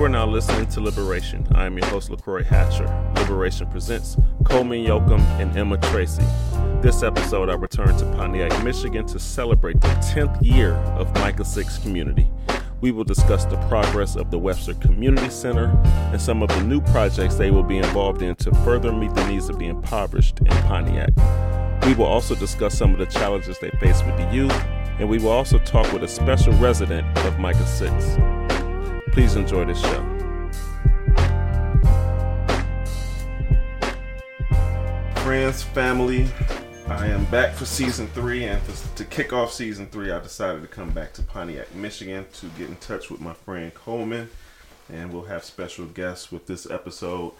You are now listening to Liberation. I am your host, LaCroix Hatcher. Liberation presents Coleman Yoakum and Emma Tracy. This episode, I return to Pontiac, Michigan to celebrate the 10th year of Micah 6 Community. We will discuss the progress of the Webster Community Center and some of the new projects they will be involved in to further meet the needs of the impoverished in Pontiac. We will also discuss some of the challenges they face with the youth, and we will also talk with a special resident of Micah 6. Please enjoy this show. Friends, family, I am back for season three, and to kick off season three, I decided to come back to Pontiac, Michigan to get in touch with my friend Coleman, and we'll have special guests with this episode.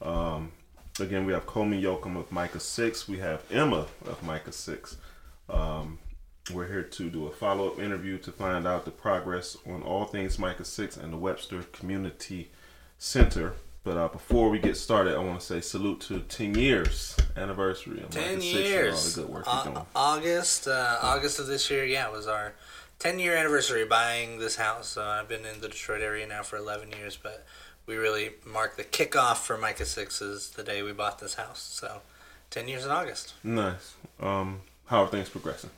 Um, again, we have Coleman Yoakum of Micah 6, we have Emma of Micah 6. Um, we're here to do a follow up interview to find out the progress on all things Micah 6 and the Webster Community Center. But uh, before we get started, I want to say salute to 10 years anniversary of 10 Micah 6 years. and all the good work you're doing. August, uh, August of this year, yeah, was our 10 year anniversary buying this house. Uh, I've been in the Detroit area now for 11 years, but we really marked the kickoff for Micah 6's the day we bought this house. So 10 years in August. Nice. Um, how are things progressing?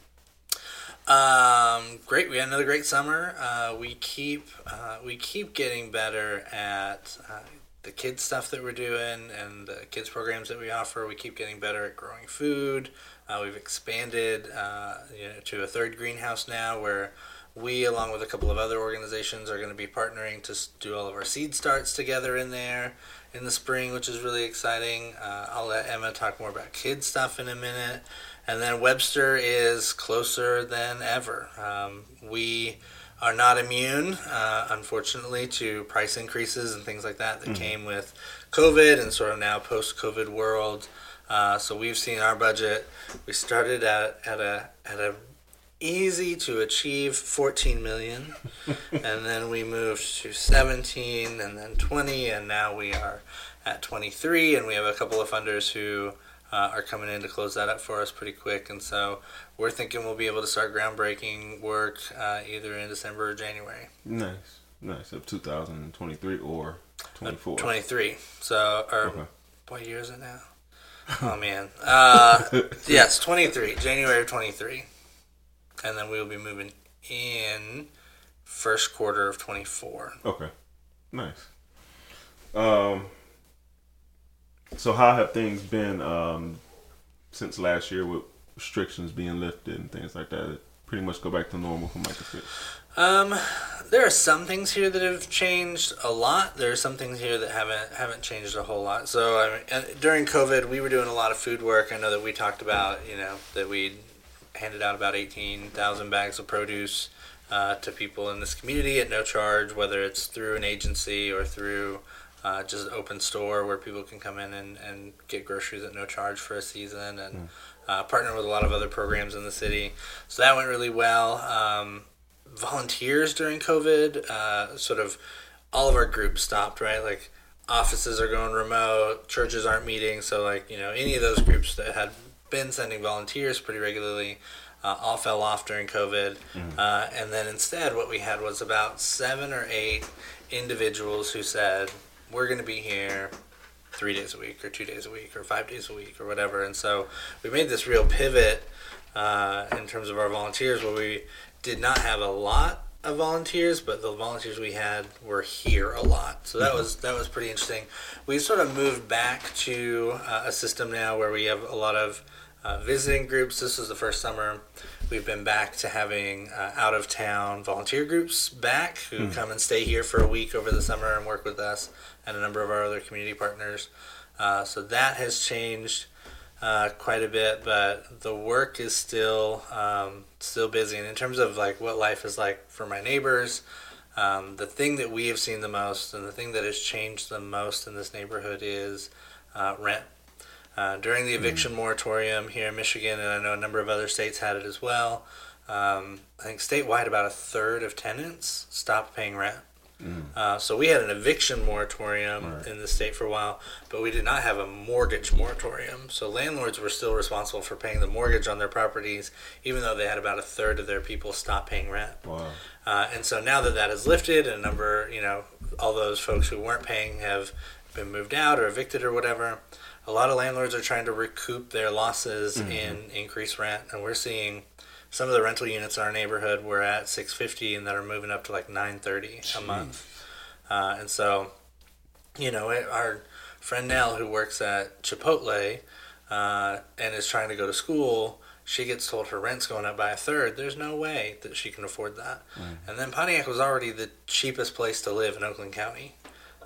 Um, great. We had another great summer. Uh, we keep uh, we keep getting better at uh, the kids stuff that we're doing and the kids programs that we offer. We keep getting better at growing food. Uh, we've expanded uh, you know, to a third greenhouse now where we, along with a couple of other organizations, are going to be partnering to do all of our seed starts together in there in the spring, which is really exciting. Uh, I'll let Emma talk more about kids stuff in a minute. And then Webster is closer than ever. Um, we are not immune, uh, unfortunately, to price increases and things like that that came with COVID and sort of now post COVID world. Uh, so we've seen our budget. We started at, at a at a easy to achieve 14 million and then we moved to 17 and then 20 and now we are at 23 and we have a couple of funders who uh, are coming in to close that up for us pretty quick and so we're thinking we'll be able to start groundbreaking work uh, either in december or january Nice. Nice. Of 2023 or 24. 23 so or Okay. what year is it now oh man uh, yes 23 january of 23 and then we'll be moving in first quarter of 24 Okay. Nice. Um, so how have things been um, since last year with restrictions being lifted and things like that? Pretty much go back to normal for Micah 6. Um, there are some things here that have changed a lot. There are some things here that haven't haven't changed a whole lot. So I mean, uh, during COVID, we were doing a lot of food work. I know that we talked about you know that we handed out about eighteen thousand bags of produce uh, to people in this community at no charge, whether it's through an agency or through uh, just an open store where people can come in and, and get groceries at no charge for a season and uh, partner with a lot of other programs in the city. So that went really well. Um, volunteers during COVID, uh, sort of all of our groups stopped, right? Like offices are going remote, churches aren't meeting. So, like, you know, any of those groups that had been sending volunteers pretty regularly uh, all fell off during COVID. Uh, and then instead, what we had was about seven or eight individuals who said, We're going to be here three days a week, or two days a week, or five days a week, or whatever. And so we made this real pivot uh, in terms of our volunteers where we did not have a lot of volunteers, but the volunteers we had were here a lot. So that was that was pretty interesting. We sort of moved back to uh, a system now where we have a lot of uh, visiting groups. This was the first summer we've been back to having uh, out of town volunteer groups back who come and stay here for a week over the summer and work with us and a number of our other community partners. Uh, so that has changed uh, quite a bit, but the work is still um, still busy. And in terms of like what life is like for my neighbors, um, the thing that we have seen the most and the thing that has changed the most in this neighborhood is uh, rent. Uh, during the eviction moratorium here in Michigan, and I know a number of other states had it as well. Um, I think statewide, about a third of tenants stopped paying rent. Uh, so we had an eviction moratorium Right. in the state for a while, but we did not have a mortgage moratorium. So landlords were still responsible for paying the mortgage on their properties, even though they had about a third of their people stop paying rent. Wow. Uh, and so now that that is lifted, and a number, you know, all those folks who weren't paying have been moved out or evicted or whatever. A lot of landlords are trying to recoup their losses Mm-hmm. in increased rent, and we're seeing some of the rental units in our neighborhood were at 650 and that are moving up to like 930 a month. Uh, and so, you know, it, our friend Nell, who works at Chipotle uh, and is trying to go to school, she gets told her rent's going up by a third. There's no way that she can afford that. And then Pontiac was already the cheapest place to live in Oakland County.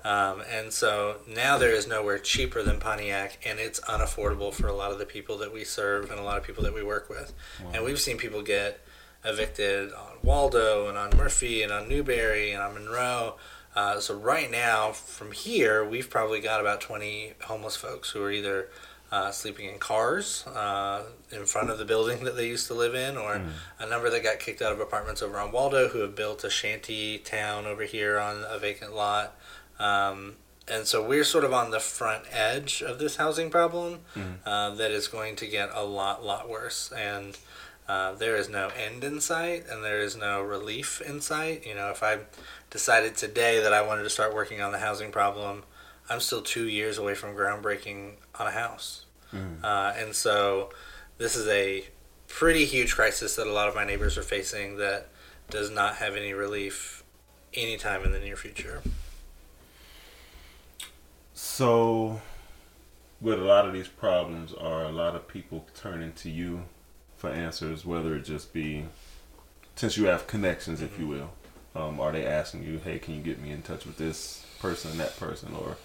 Um, and so now there is nowhere cheaper than Pontiac, and it's unaffordable for a lot of the people that we serve and a lot of people that we work with. And we've seen people get evicted on Waldo and on Murphy and on Newberry and on Monroe. Uh, so right now, from here, we've probably got about 20 homeless folks who are either uh, sleeping in cars uh, in front of the building that they used to live in, or a number that got kicked out of apartments over on Waldo who have built a shanty town over here on a vacant lot. Um, and so we're sort of on the front edge of this housing problem uh, that is going to get a lot, lot worse. And uh, there is no end in sight, and there is no relief in sight. You know, if I decided today that I wanted to start working on the housing problem, I'm still two years away from groundbreaking on a house. Uh, and so this is a pretty huge crisis that a lot of my neighbors are facing that does not have any relief anytime in the near future. So, with a lot of these problems, are a lot of people turning to you for answers, whether it just be, since you have connections, if you will, um, are they asking you, hey, can you get me in touch with this person and that person, or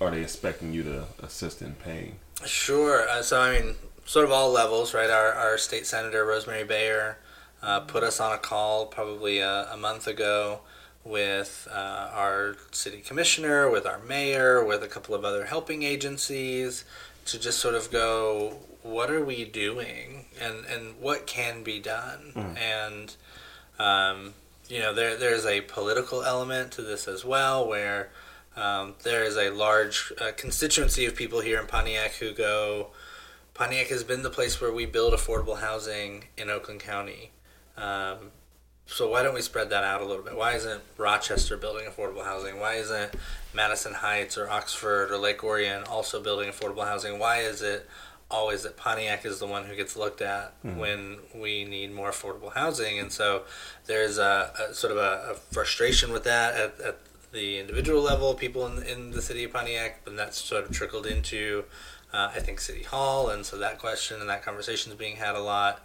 are they expecting you to assist in paying? Sure. Uh, so, I mean, sort of all levels, right? Our, our state senator, Rosemary Bayer, uh, put us on a call probably a, a month ago with uh, our city commissioner, with our mayor, with a couple of other helping agencies to just sort of go, what are we doing and, and what can be done? And, um, you know, there, there's a political element to this as well where um, there is a large uh, constituency of people here in Pontiac who go, Pontiac has been the place where we build affordable housing in Oakland County. Um, so why don't we spread that out a little bit? Why isn't Rochester building affordable housing? Why isn't Madison Heights or Oxford or Lake Orion also building affordable housing? Why is it always that Pontiac is the one who gets looked at when we need more affordable housing? And so there's a, a sort of a, a frustration with that at, at the individual level, people in, in the city of Pontiac, and that's sort of trickled into, uh, I think, City Hall, and so that question and that conversation is being had a lot.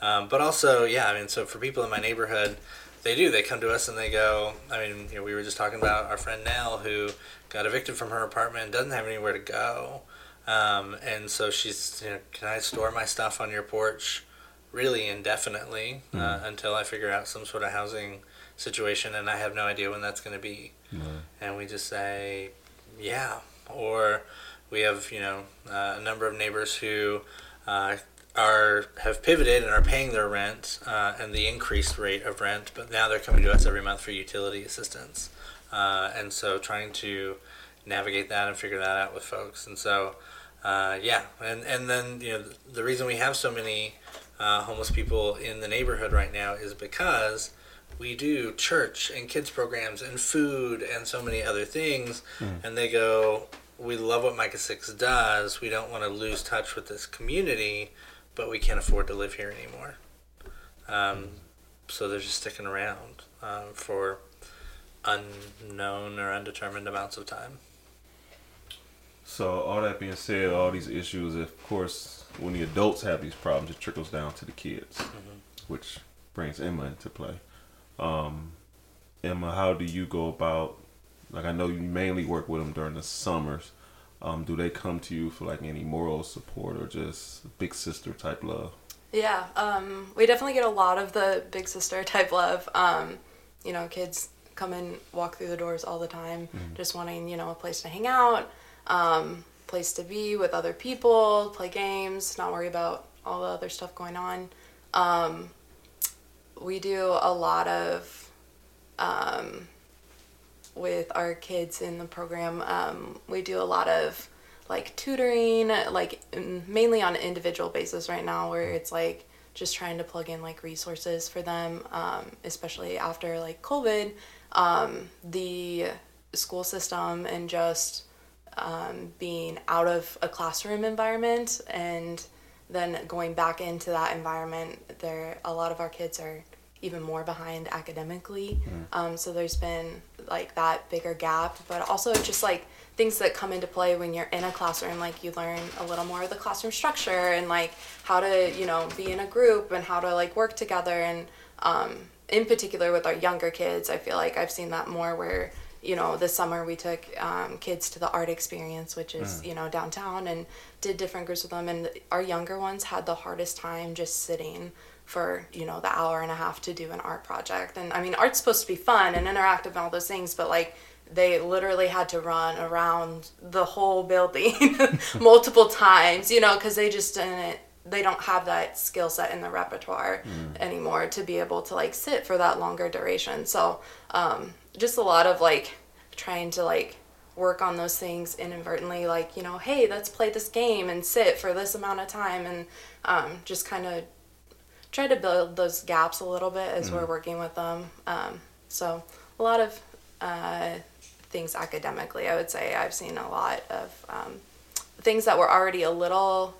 Um, but also, yeah, I mean, so for people in my neighborhood, they do. They come to us and they go. I mean, you know, we were just talking about our friend Nell who got evicted from her apartment and doesn't have anywhere to go. Um, and so she's, you know, can I store my stuff on your porch really indefinitely uh, until I figure out some sort of housing situation? And I have no idea when that's going to be. And we just say, yeah. Or we have, you know, uh, a number of neighbors who uh, are have pivoted and are paying their rent uh, and the increased rate of rent, but now they're coming to us every month for utility assistance. Uh, and so trying to navigate that and figure that out with folks. And so, uh, yeah, and and then you know the reason we have so many uh, homeless people in the neighborhood right now is because we do church and kids programs and food and so many other things, and they go. We love what Micah Six does. We don't want to lose touch with this community, but we can't afford to live here anymore. Um, so they're just sticking around um, for unknown or undetermined amounts of time. So, all that being said, all these issues, of course, when the adults have these problems, it trickles down to the kids, which brings Emma into play. Um, Emma, how do you go about? Like, I know you mainly work with them during the summers. Um, do they come to you for like any moral support or just big sister type love? Yeah, um, we definitely get a lot of the big sister type love. Um, you know, kids come and walk through the doors all the time, just wanting, you know, a place to hang out, um, place to be with other people, play games, not worry about all the other stuff going on. Um, we do a lot of um, with our kids in the program. Um, we do a lot of like tutoring, like mainly on an individual basis right now, where it's like just trying to plug in like resources for them, um, especially after like COVID. Um, the school system and just um, being out of a classroom environment and then going back into that environment there a lot of our kids are even more behind academically. Um, so there's been like that bigger gap but also just like things that come into play when you're in a classroom like you learn a little more of the classroom structure and like how to you know be in a group and how to like work together. And um, in particular with our younger kids i feel like i've seen that more where you know this summer we took um, kids to the art experience which is you know downtown and did different groups with them. And our younger ones had the hardest time just sitting for you know the hour and a half to do an art project. And i mean art's supposed to be fun and interactive and all those things but like they literally had to run around the whole building multiple times you know because they just didn't they don't have that skill set in the repertoire anymore to be able to like sit for that longer duration. So um, just a lot of like trying to like work on those things inadvertently like you know hey let's play this game and sit for this amount of time and um, just kind of try to build those gaps a little bit as we're working with them um, so a lot of uh, things academically i would say i've seen a lot of um, things that were already a little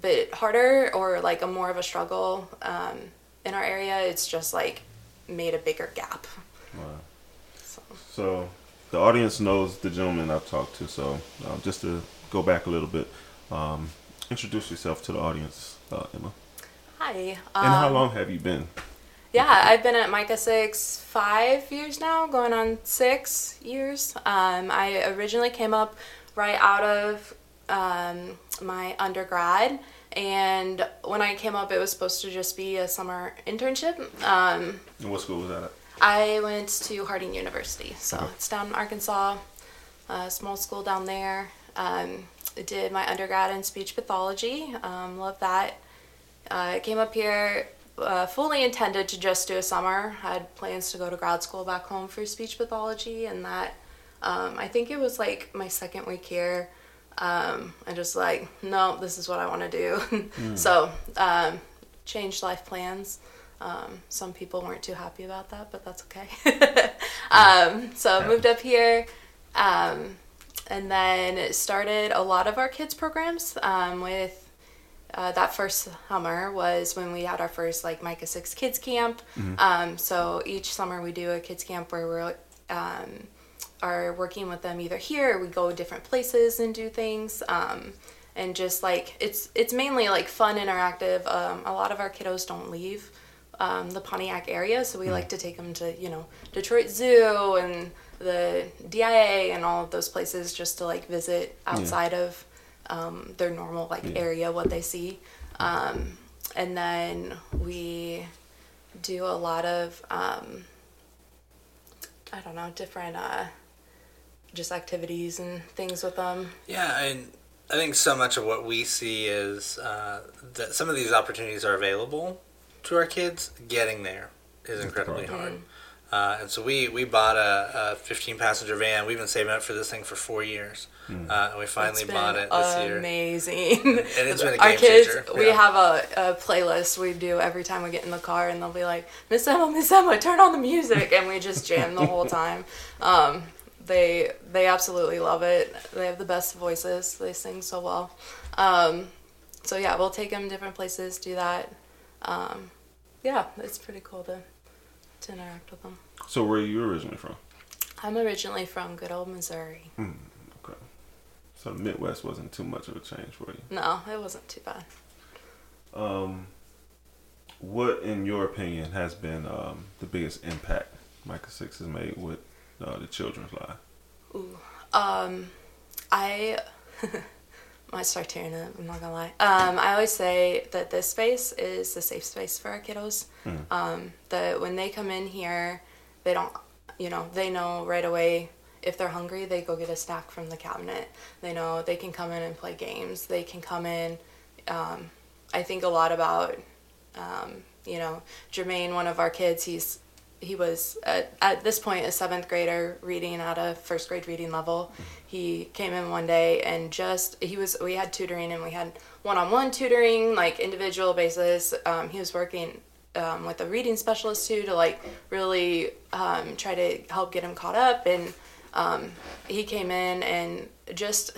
bit harder or like a more of a struggle um, in our area it's just like made a bigger gap Wow. so. So the audience knows the gentleman I've talked to. So um, just to go back a little bit, um, introduce yourself to the audience, uh, Emma. Hi And how um, long have you been? Yeah, I've been at Micah Six five years now, going on six years. Um, I originally came up right out of um, my undergrad, and when I came up, it was supposed to just be a summer internship. Um, And what school was that at? I went to Harding University, so it's down in Arkansas, a small school down there. Um, did my undergrad in speech pathology. Um, love that. Uh, I came up here uh, fully intended to just do a summer. I had plans to go to grad school back home for speech pathology, and that um, I think it was like my second week here. Um, I just like, no, this is what I want to do. so, um, changed life plans. Um, some people weren't too happy about that, but that's okay. um, so moved up here, um, and then started a lot of our kids programs. Um, with uh, that first summer was when we had our first like Micah Six Kids Camp. Um, so each summer we do a kids camp where we're um, are working with them either here or we go different places and do things. Um, and just like it's it's mainly like fun interactive. Um, a lot of our kiddos don't leave um, the Pontiac area, so we like to take them to you know Detroit Zoo and the DIA and all of those places just to like visit outside of um, their normal like Yeah. area what they see. Um, and then we do a lot of um, I don't know different uh, just activities and things with them. Yeah, and I think so much of what we see is uh, that some of these opportunities are available to our kids. Getting there is incredibly problem. hard. Uh, and so we, we bought a, a 15 passenger van. We've been saving up for this thing for four years. Uh, and we finally It's bought been it this year. Amazing. And it's been a Our kids, changer. we Yeah. have a, a playlist we do every time we get in the car, and they'll be like, "Miss Emma, Miss Emma, turn on the music," and we just jam the whole time. Um, they they absolutely love it. They have the best voices. They sing so well. Um, so yeah, we'll take them different places, do that. Um, yeah, it's pretty cool to to interact with them. So where are you originally from? I'm originally from good old Missouri. Okay. So the Midwest wasn't too much of a change for you. No, it wasn't too bad. Um, what, in your opinion, has been um, the biggest impact Micah Six has made with uh, the children's life? Ooh. Um, I might start tearing up. I'm not gonna lie. Um, I always say that this space is the safe space for our kiddos. Um, that when they come in here, they don't, you know, they know right away if they're hungry, they go get a snack from the cabinet. They know they can come in and play games. They can come in. Um, I think a lot about, um, you know, Jermaine, one of our kids. He's he was at, at this point a seventh grader reading at a first grade reading level. He came in one day and just he was we had tutoring and we had one-on-one tutoring like individual basis. Um, he was working um, with a reading specialist too to like really um, try to help get him caught up. And um, he came in and just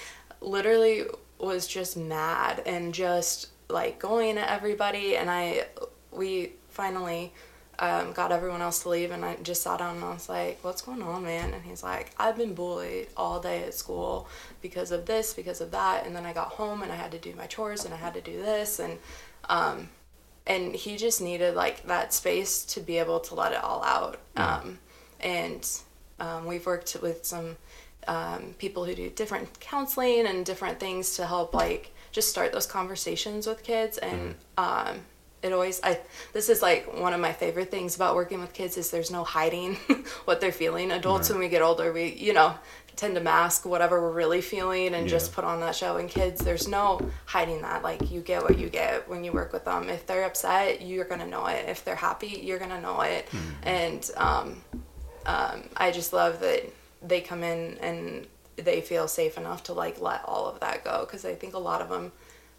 literally was just mad and just like going at everybody. And I, we finally um, got everyone else to leave and I just sat down and I was like, what's going on, man? And he's like, I've been bullied all day at school because of this, because of that. And then I got home and I had to do my chores and I had to do this. And, um, and he just needed like that space to be able to let it all out. Um, and um, we've worked with some um, people who do different counseling and different things to help like just start those conversations with kids and um, it always i this is like one of my favorite things about working with kids is there's no hiding what they're feeling. Adults when we get older we you know tend to mask whatever we're really feeling and just put on that show. And kids there's no hiding that. Like you get what you get when you work with them. If they're upset you're gonna know it. If they're happy you're gonna know it. And um, um, I just love that they come in and they feel safe enough to like let all of that go. Because I think a lot of them,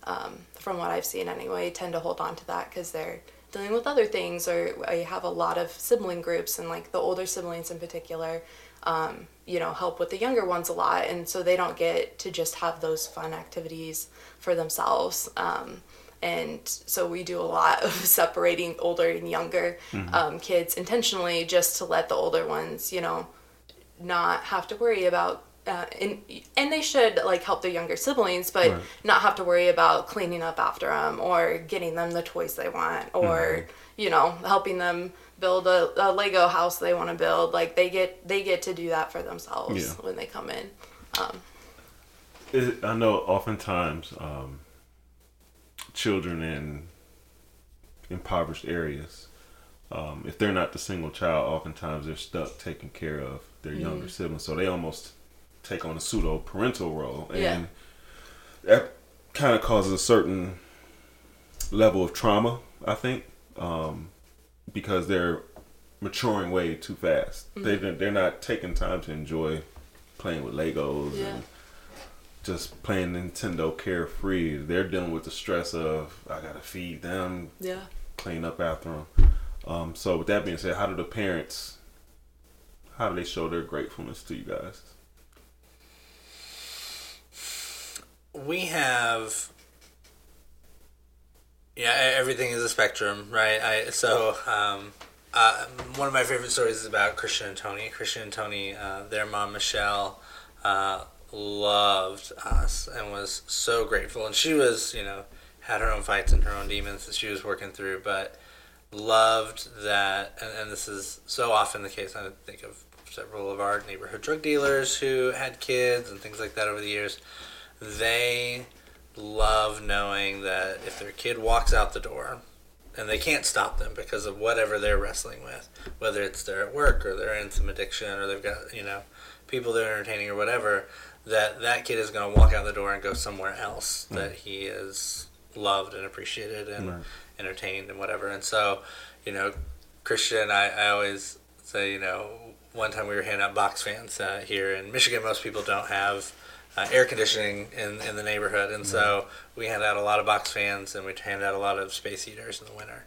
um, from what I've seen anyway, tend to hold on to that because they're dealing with other things or I have a lot of sibling groups and like the older siblings in particular, um, you know, help with the younger ones a lot and so they don't get to just have those fun activities for themselves. Um, and so we do a lot of separating older and younger um, kids intentionally just to let the older ones you know not have to worry about uh, and and they should like help their younger siblings but Right. not have to worry about cleaning up after them or getting them the toys they want or you know helping them build a, a lego house they want to build like they get they get to do that for themselves Yeah. when they come in It, I know oftentimes um, children in impoverished areas, um, if they're not the single child, oftentimes they're stuck taking care of their younger siblings. So they almost take on a pseudo parental role. And Yeah. that kind of causes a certain level of trauma, I think, um, because they're maturing way too fast. They, they're not taking time to enjoy playing with Legos Yeah. and just playing Nintendo carefree. They're dealing with the stress of I gotta feed them, yeah clean up after them. Um, so with that being said, how do the parents, how do they show their gratefulness to you guys? We have yeah everything is a spectrum right? I so um uh, one of my favorite stories is about christian and tony. Christian and tony uh, their mom michelle uh, loved us and was so grateful. And she was you know had her own fights and her own demons that she was working through but loved that. And, and this is so often the case. I think of several of our neighborhood drug dealers who had kids and things like that over the years they love knowing that if their kid walks out the door and they can't stop them because of whatever they're wrestling with, whether it's they're at work or they're in some addiction or they've got, you know, people they're entertaining or whatever, that that kid is going to walk out the door and go somewhere else that he is loved and appreciated and Right. entertained and whatever. And so, you know, Christian, I, I always say, you know, one time we were handing out box fans uh, here in Michigan. Most people don't have uh, air conditioning in, in the neighborhood, and so we hand out a lot of box fans and we hand out a lot of space heaters in the winter.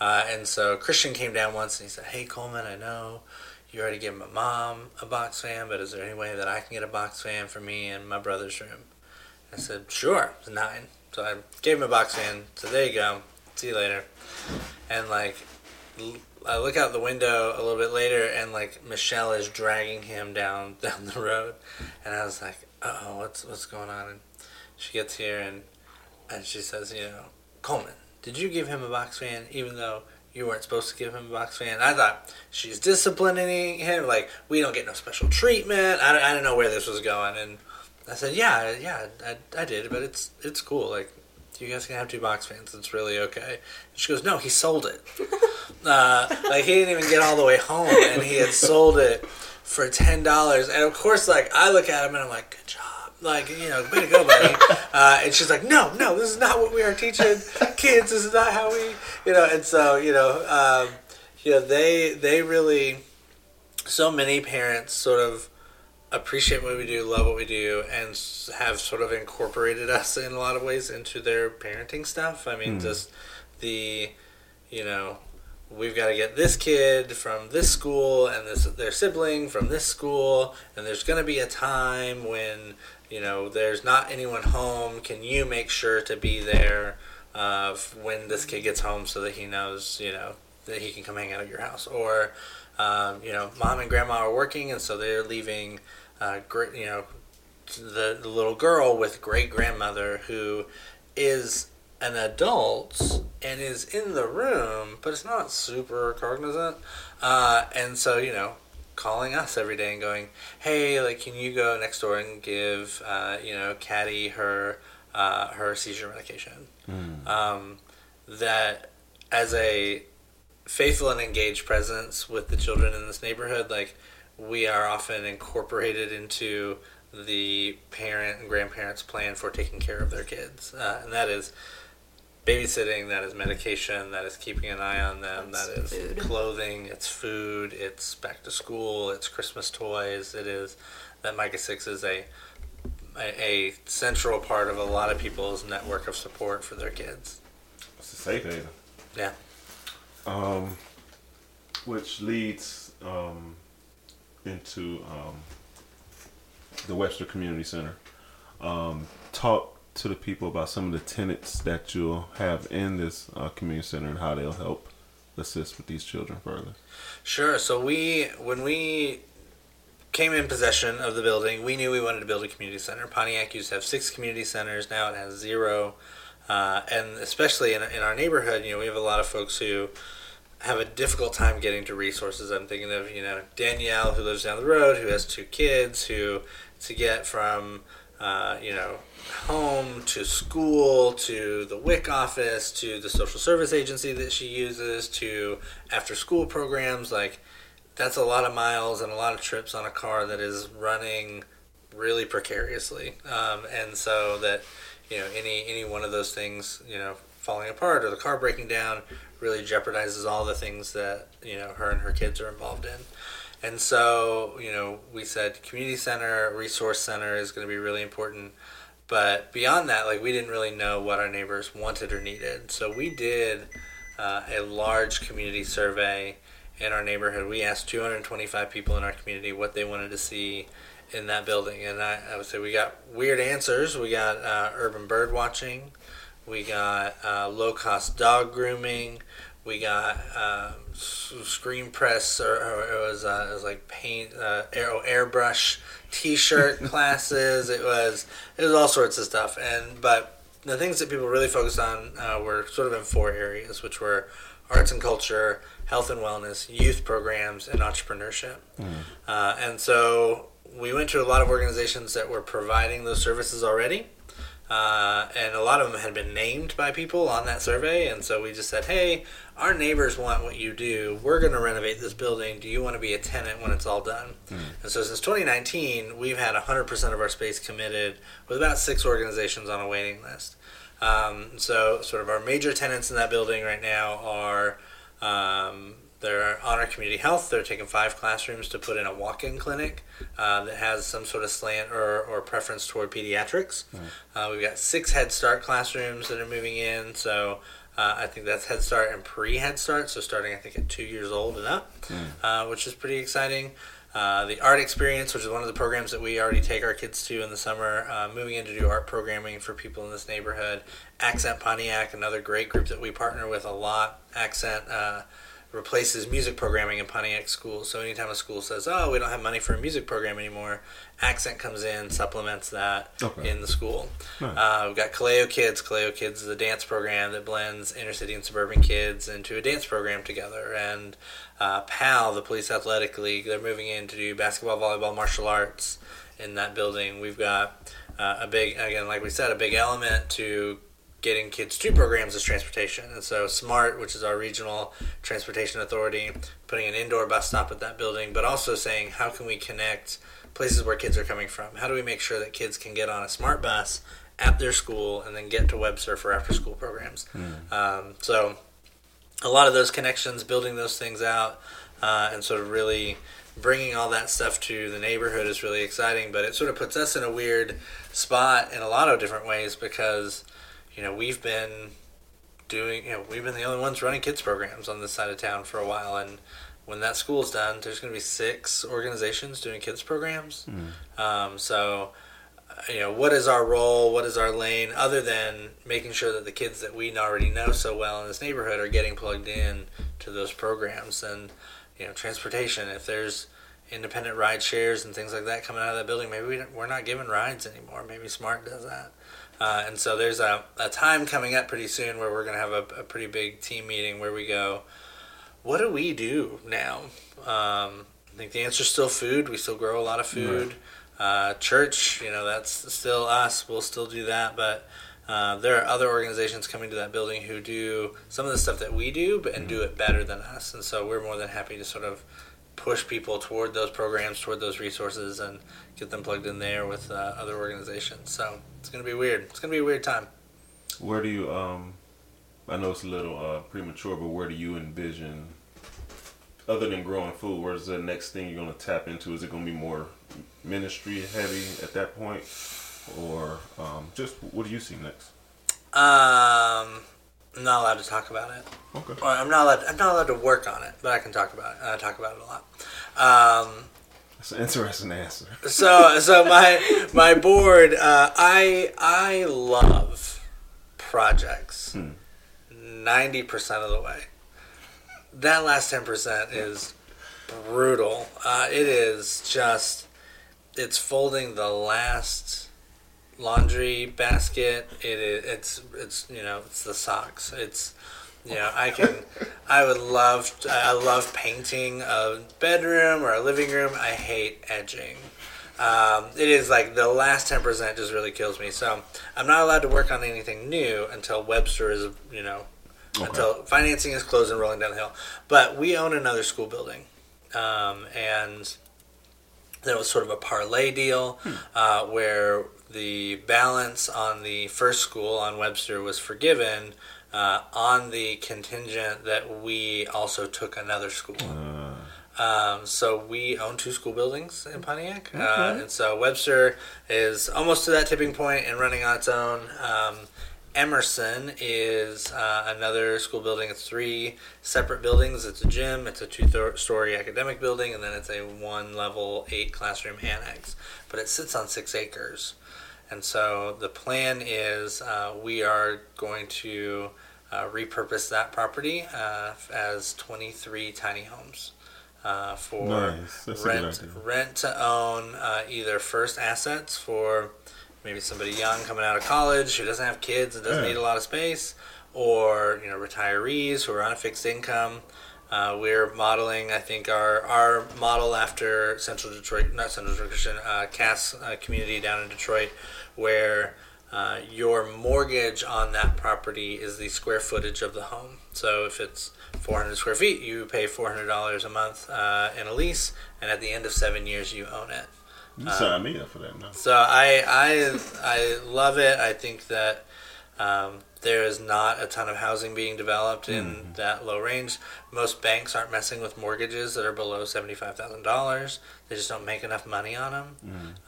Uh, and so Christian came down once and he said, "Hey Coleman, I know you already gave my mom a box fan, but is there any way that I can get a box fan for me in my brother's room?" I said, "Sure." It's nine, so I gave him a box fan. So there you go. See you later. And like, I look out the window a little bit later, and like Michelle is dragging him down down the road, and I was like, "Oh, what's what's going on?" And she gets here and and she says, "You know, Coleman, did you give him a box fan, even though?" You weren't supposed to give him a box fan. I thought she's disciplining him. Like we don't get no special treatment. I, I didn't know where this was going, and I said, "Yeah, yeah, I, I did, but it's it's cool. Like you guys can have two box fans. It's really okay." And she goes, "No, he sold it. uh, like he didn't even get all the way home, and he had sold it for ten dollars. And of course, like I look at him and I'm like, "Good job." Like you know, way to go, buddy. Uh, and she's like, "No, no, this is not what we are teaching kids. This is not how we, you know." And so you know, um, you know, they they really, so many parents sort of appreciate what we do, love what we do, and have sort of incorporated us in a lot of ways into their parenting stuff. I mean, just the, you know, we've got to get this kid from this school and this their sibling from this school, and there's going to be a time when you know there's not anyone home. Can you make sure to be there uh, when this kid gets home so that he knows you know that he can come hang out at your house or um, you know mom and grandma are working and so they're leaving uh, you know the, the little girl with great grandmother who is an adult and is in the room, but it's not super cognizant. Uh, and so, you know, calling us every day and going, hey, like, can you go next door and give, uh, you know, Caddy her, uh, her seizure medication? Mm. Um, that as a faithful and engaged presence with the children in this neighborhood, like, we are often incorporated into the parent and grandparents' plan for taking care of their kids. Uh, and that is babysitting, that is medication, that is keeping an eye on them, That's that is food. clothing, it's food, it's back to school, it's Christmas toys, it is that Micah 6 is a, a, a central part of a lot of people's network of support for their kids. It's a safe haven. Yeah. Um, which leads um, into um, the Webster Community Center. Um, talk to the people about some of the tenants that you'll have in this uh, community center and how they'll help assist with these children further. Sure. So we, when we came in possession of the building, we knew we wanted to build a community center. Pontiac used to have six community centers. Now it has zero. Uh, and especially in, in our neighborhood, you know, we have a lot of folks who have a difficult time getting to resources. I'm thinking of, you know, Danielle who lives down the road, who has two kids, who to get from, uh, you know, home to school to the WIC office to the social service agency that she uses to after school programs like that's a lot of miles and a lot of trips on a car that is running really precariously. Um, and so that you know any any one of those things you know falling apart or the car breaking down really jeopardizes all the things that you know her and her kids are involved in and so you know we said community center resource center is going to be really important but beyond that, like we didn't really know what our neighbors wanted or needed. So we did uh, a large community survey in our neighborhood. We asked 225 people in our community what they wanted to see in that building, and I, I would say we got weird answers. We got uh, urban bird watching, we got uh, low cost dog grooming, we got s- screen press, or, or it was uh, it was like paint, uh, air, oh, airbrush t-shirt classes. It was it was all sorts of stuff, and but the things that people really focused on uh, were sort of in four areas, which were arts and culture, health and wellness, youth programs, and entrepreneurship. Uh, and so we went to a lot of organizations that were providing those services already. Uh, and a lot of them had been named by people on that survey, and so we just said, "Hey, our neighbors want what you do. We're going to renovate this building. Do you want to be a tenant when it's all done?" And so since 2019, we've had 100% of our space committed, with about six organizations on a waiting list. Um, so, sort of our major tenants in that building right now are um, they're Honor Community Health. They're taking five classrooms to put in a walk-in clinic uh, that has some sort of slant or, or preference toward pediatrics. Uh, we've got six Head Start classrooms that are moving in. So uh, I think that's Head Start and pre-Head Start. So starting I think at two years old and up, uh, which is pretty exciting. Uh, the art experience, which is one of the programs that we already take our kids to in the summer, uh, moving in to do art programming for people in this neighborhood. Accent Pontiac, another great group that we partner with a lot. Accent uh, replaces music programming in Pontiac schools. So anytime a school says, "Oh, we don't have money for a music program anymore," Accent comes in, supplements that Okay. in the school. Nice. Uh, we've got Kaleo Kids. Kaleo Kids is a dance program that blends inner city and suburban kids into a dance program together. And uh, PAL, the Police Athletic League, they're moving in to do basketball, volleyball, martial arts in that building. We've got uh, a big, again, like we said, a big element to getting kids to programs is transportation. And so SMART, which is our regional transportation authority, putting an indoor bus stop at that building, but also saying how can we connect places where kids are coming from? How do we make sure that kids can get on a SMART bus at their school and then get to Webster for after school programs? Um, so a lot of those connections, building those things out, uh, and sort of really bringing all that stuff to the neighborhood is really exciting. But it sort of puts us in a weird spot in a lot of different ways because, you know, we've been doing. You know, we've been the only ones running kids programs on this side of town for a while, and when that school's done, there's going to be six organizations doing kids programs. Um, so, you know, what is our role? What is our lane? Other than making sure that the kids that we already know so well in this neighborhood are getting plugged in to those programs, and you know, transportation. If there's independent ride shares and things like that coming out of that building, maybe we don't- we're not giving rides anymore. Maybe Smart does that. Uh, and so there's a, a time coming up pretty soon where we're going to have a, a pretty big team meeting where we go, what do we do now? Um, I think the answer is still food. We still grow a lot of food. Uh, church, you know, that's still us. We'll still do that. But uh, there are other organizations coming to that building who do some of the stuff that we do, but and do it better than us. And so we're more than happy to sort of push people toward those programs, toward those resources, and get them plugged in there with uh, other organizations. So it's going to be weird. It's going to be a weird time. Where do you um? I know it's a little uh, premature, but where do you envision, other than growing food, where's the next thing you're going to tap into? Is it going to be more ministry heavy at that point, or um, just what do you see next? Um, I'm not allowed to talk about it. Okay. Or I'm not allowed. I'm not allowed to work on it, but I can talk about it. I talk about it a lot. Um, That's an interesting answer. so so my my board uh, I I love projects Hmm. ninety percent of the way. That last ten percent is brutal. Uh, it is just it's folding the last laundry basket. It is it's it's you know it's the socks. It's you know I can I would love I love painting a bedroom or a living room. I hate edging. Um, it is like the last ten percent just really kills me. So I'm not allowed to work on anything new until Webster is you know Okay. until financing is closed and rolling down the hill. But we own another school building, um, and that was sort of a parlay deal uh, where the balance on the first school on Webster was forgiven uh, on the contingent that we also took another school. Uh, Um, so we own two school buildings in Pontiac, uh, and so Webster is almost to that tipping point and running on its own. Um, Emerson is uh, another school building. It's three separate buildings. It's a gym, it's a two-story academic building, and then it's a one-level, eight-classroom annex. But it sits on six acres, and so the plan is uh, we are going to uh, repurpose that property uh, as 23 tiny homes uh, for Nice. That's a good rent rent to own uh, either first assets for maybe somebody young coming out of college who doesn't have kids and doesn't Yeah. need a lot of space, or you know retirees who are on a fixed income. Uh, we're modeling, I think, our our model after Central Detroit, not Central Detroit Christian, uh, Cass uh, community down in Detroit, where uh, your mortgage on that property is the square footage of the home. So if it's 400 square feet, you pay $400 a month uh, in a lease, and at the end of seven years, you own it. you sign me up for that now. So I I I love it. I think that um, there is not a ton of housing being developed in that low range. Most banks aren't messing with mortgages that are below seventy five thousand dollars. They just don't make enough money on them,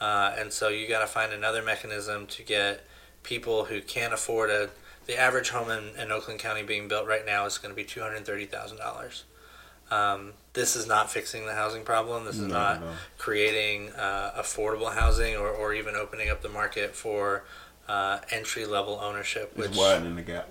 uh, and so you got to find another mechanism to get people who can't afford a. The average home in, in Oakland County being built right now is going to be two hundred thirty thousand dollars. Um, this is not fixing the housing problem. This is No, not no. creating uh, affordable housing or, or even opening up the market for uh, entry level ownership. Which widening the gap.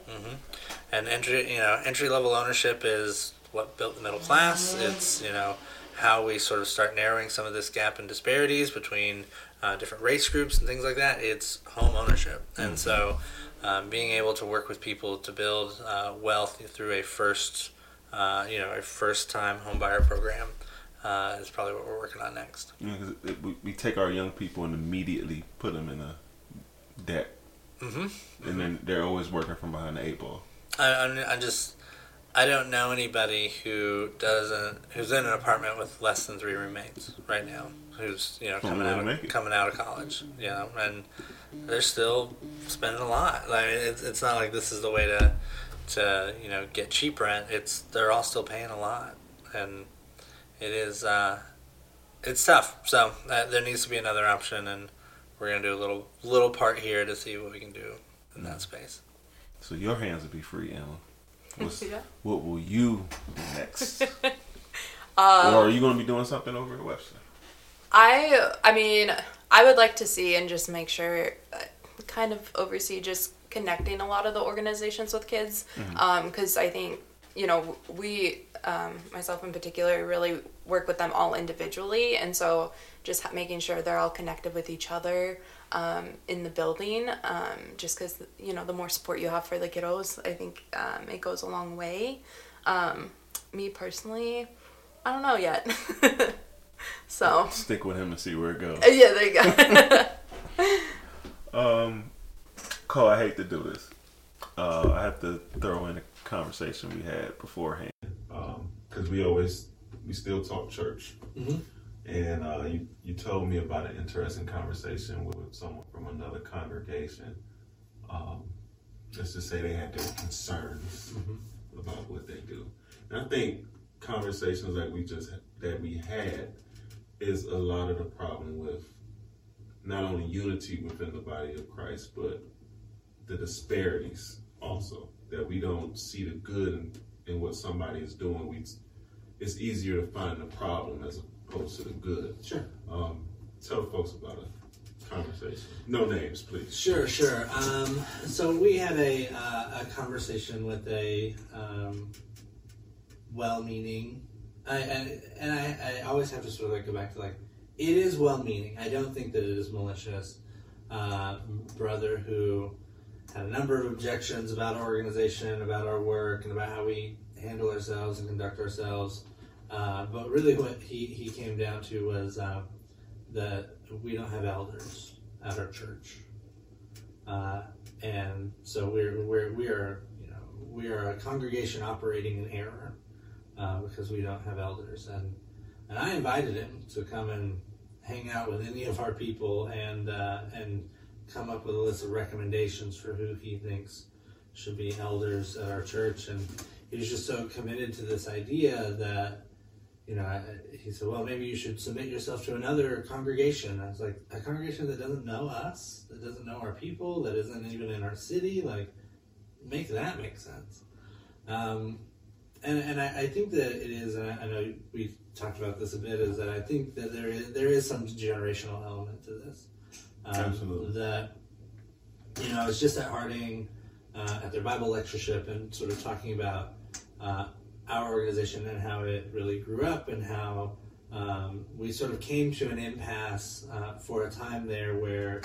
and entry you know entry level ownership is what built the middle class. It's you know how we sort of start narrowing some of this gap and disparities between uh, different race groups and things like that. It's home ownership, and so um, being able to work with people to build uh, wealth through a first uh, you know a first time home buyer program. Uh, is probably what we're working on next. 'cause it, we, we take our young people and immediately put them in a debt, hmm and then they're always working from behind the eight ball. I, I'm, I just I don't know anybody who doesn't who's in an apartment with less than three roommates right now. Who's you know coming out of, coming out of college, you know, and they're still spending a lot. I mean, it's, it's not like this is the way to to you know get cheap rent. It's they're all still paying a lot, and it is uh, it's tough. So uh, there needs to be another option, and we're gonna do a little little part here to see what we can do in that space. So your hands will be free, Emma. Yeah. What will you do next? Um, or are you going to be doing something over at Webster? I I mean, I would like to see and just make sure, uh, kind of oversee just connecting a lot of the organizations with kids, because I think you know we, um, myself in particular, really work with them all individually, and so just making sure they're all connected with each other um, in the building, um, just because you know the more support you have for the kiddos, I think um, it goes a long way. Um, me personally, I don't know yet. so Stick with him and see where it goes. yeah, there you go. Um, Cole, I hate to do this. Uh, I have to throw in a conversation we had beforehand because we always we still talk church, and uh, you you told me about an interesting conversation with, with someone from another congregation. Um, just say they had their concerns about what they do, and I think conversations that we just that we had is a lot of the problem with not only unity within the body of Christ, but the disparities also. That we don't see the good in, in what somebody is doing. We it's easier to find the problem as opposed to the good. Sure. Um, tell folks about a conversation. No names, please. Sure, sure. Um, so we had a, uh, a conversation with a um, well-meaning, I, I, and I, I always have to sort of like go back to like, it is well-meaning. I don't think that it is malicious. Uh, brother who had a number of objections about our organization, about our work, and about how we handle ourselves and conduct ourselves. Uh, but really, what he, he came down to was uh, that we don't have elders at our church, uh, and so we're we're we are you know we are a congregation operating in error uh, because we don't have elders, and and I invited him to come and hang out with any of our people and uh, and come up with a list of recommendations for who he thinks should be elders at our church, and he was just so committed to this idea that you know, I, he said, well, maybe you should submit yourself to another congregation. I was like, a congregation that doesn't know us, that doesn't know our people, that isn't even in our city, like, make that make sense. Um, and and I, I think that it is, and I, I know we've talked about this a bit, is that I think that there is there is some generational element to this. Um, Absolutely. That, you know, I was just at Harding uh, at their Bible lectureship and sort of talking about uh, our organization and how it really grew up and how um, we sort of came to an impasse uh, for a time there where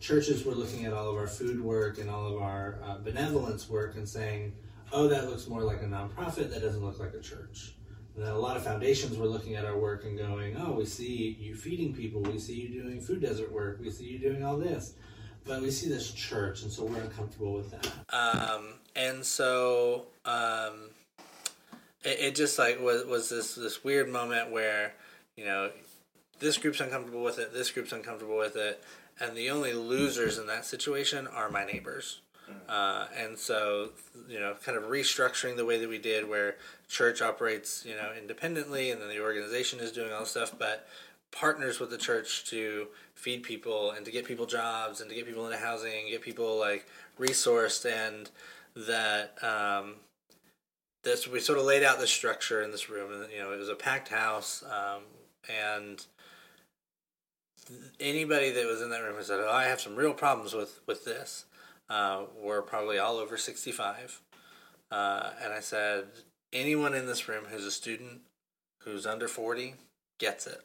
churches were looking at all of our food work and all of our uh, benevolence work and saying, oh, that looks more like a nonprofit, that doesn't look like a church. And a lot of foundations were looking at our work and going, oh, we see you feeding people, we see you doing food desert work, we see you doing all this. But we see this church, and so we're uncomfortable with that. Um, and so um, it, it just like was was this this weird moment where you know this group's uncomfortable with it, this group's uncomfortable with it, and the only losers in that situation are my neighbors. Uh, and so, you know, kind of restructuring the way that we did, where church operates, you know, independently, and then the organization is doing all this stuff, but partners with the church to feed people and to get people jobs and to get people into housing, and get people like resourced, and that um, this we sort of laid out the structure in this room, and you know, it was a packed house, um, and anybody that was in that room said, "Oh, I have some real problems with with this." Uh, were probably all over sixty five, uh, and I said, anyone in this room who's a student who's under forty gets it.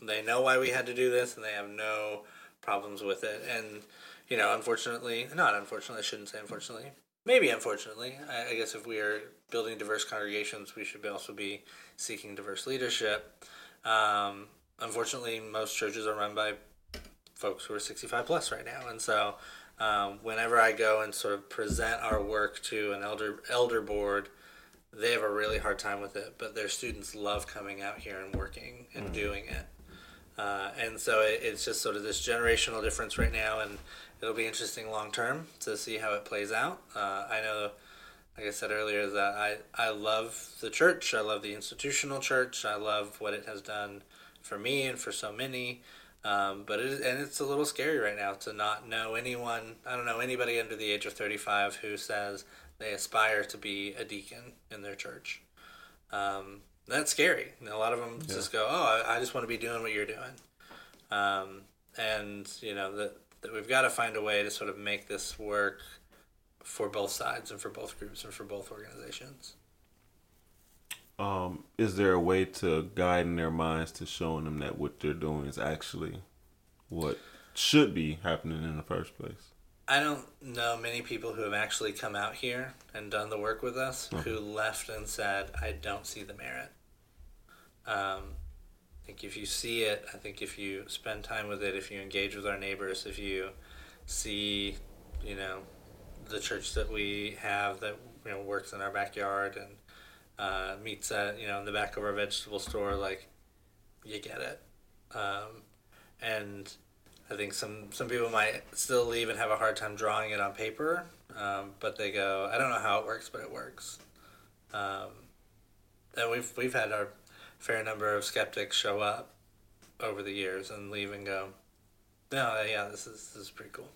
They know why we had to do this, and they have no problems with it. And you know, unfortunately, not unfortunately, I shouldn't say unfortunately. Maybe unfortunately, I, I guess if we are building diverse congregations, we should also be seeking diverse leadership. Um, unfortunately, most churches are run by folks who are 65 plus right now, and so um, whenever I go and sort of present our work to an elder elder board, they have a really hard time with it. But their students love coming out here and working and doing it, uh, and so it, it's just sort of this generational difference right now, and it'll be interesting long term to see how it plays out. Uh, I know like I said earlier, that I, I love the church. I love the institutional church. I love what it has done for me and for so many. Um, but it is, and it's a little scary right now to not know anyone. I don't know anybody under the age of thirty five who says they aspire to be a deacon in their church. Um, that's scary. And a lot of them just go, "Oh, I, I just want to be doing what you're doing," um, and you know that that we've got to find a way to sort of make this work for both sides and for both groups and for both organizations. Um, is there a way to guide in their minds to showing them that what they're doing is actually what should be happening in the first place? I don't know many people who have actually come out here and done the work with us who left and said, I don't see the merit. Um, think if you see it, I think if you spend time with it, if you engage with our neighbors, if you see, you know, the church that we have that you know works in our backyard and uh, meets at you know in the back of our vegetable store, like you get it. Um, and I think some some people might still leave and have a hard time drawing it on paper, um, but they go, I don't know how it works, but it works. Um, and we've we've had our fair number of skeptics show up over the years and leave and go, no, yeah, this is this is pretty cool.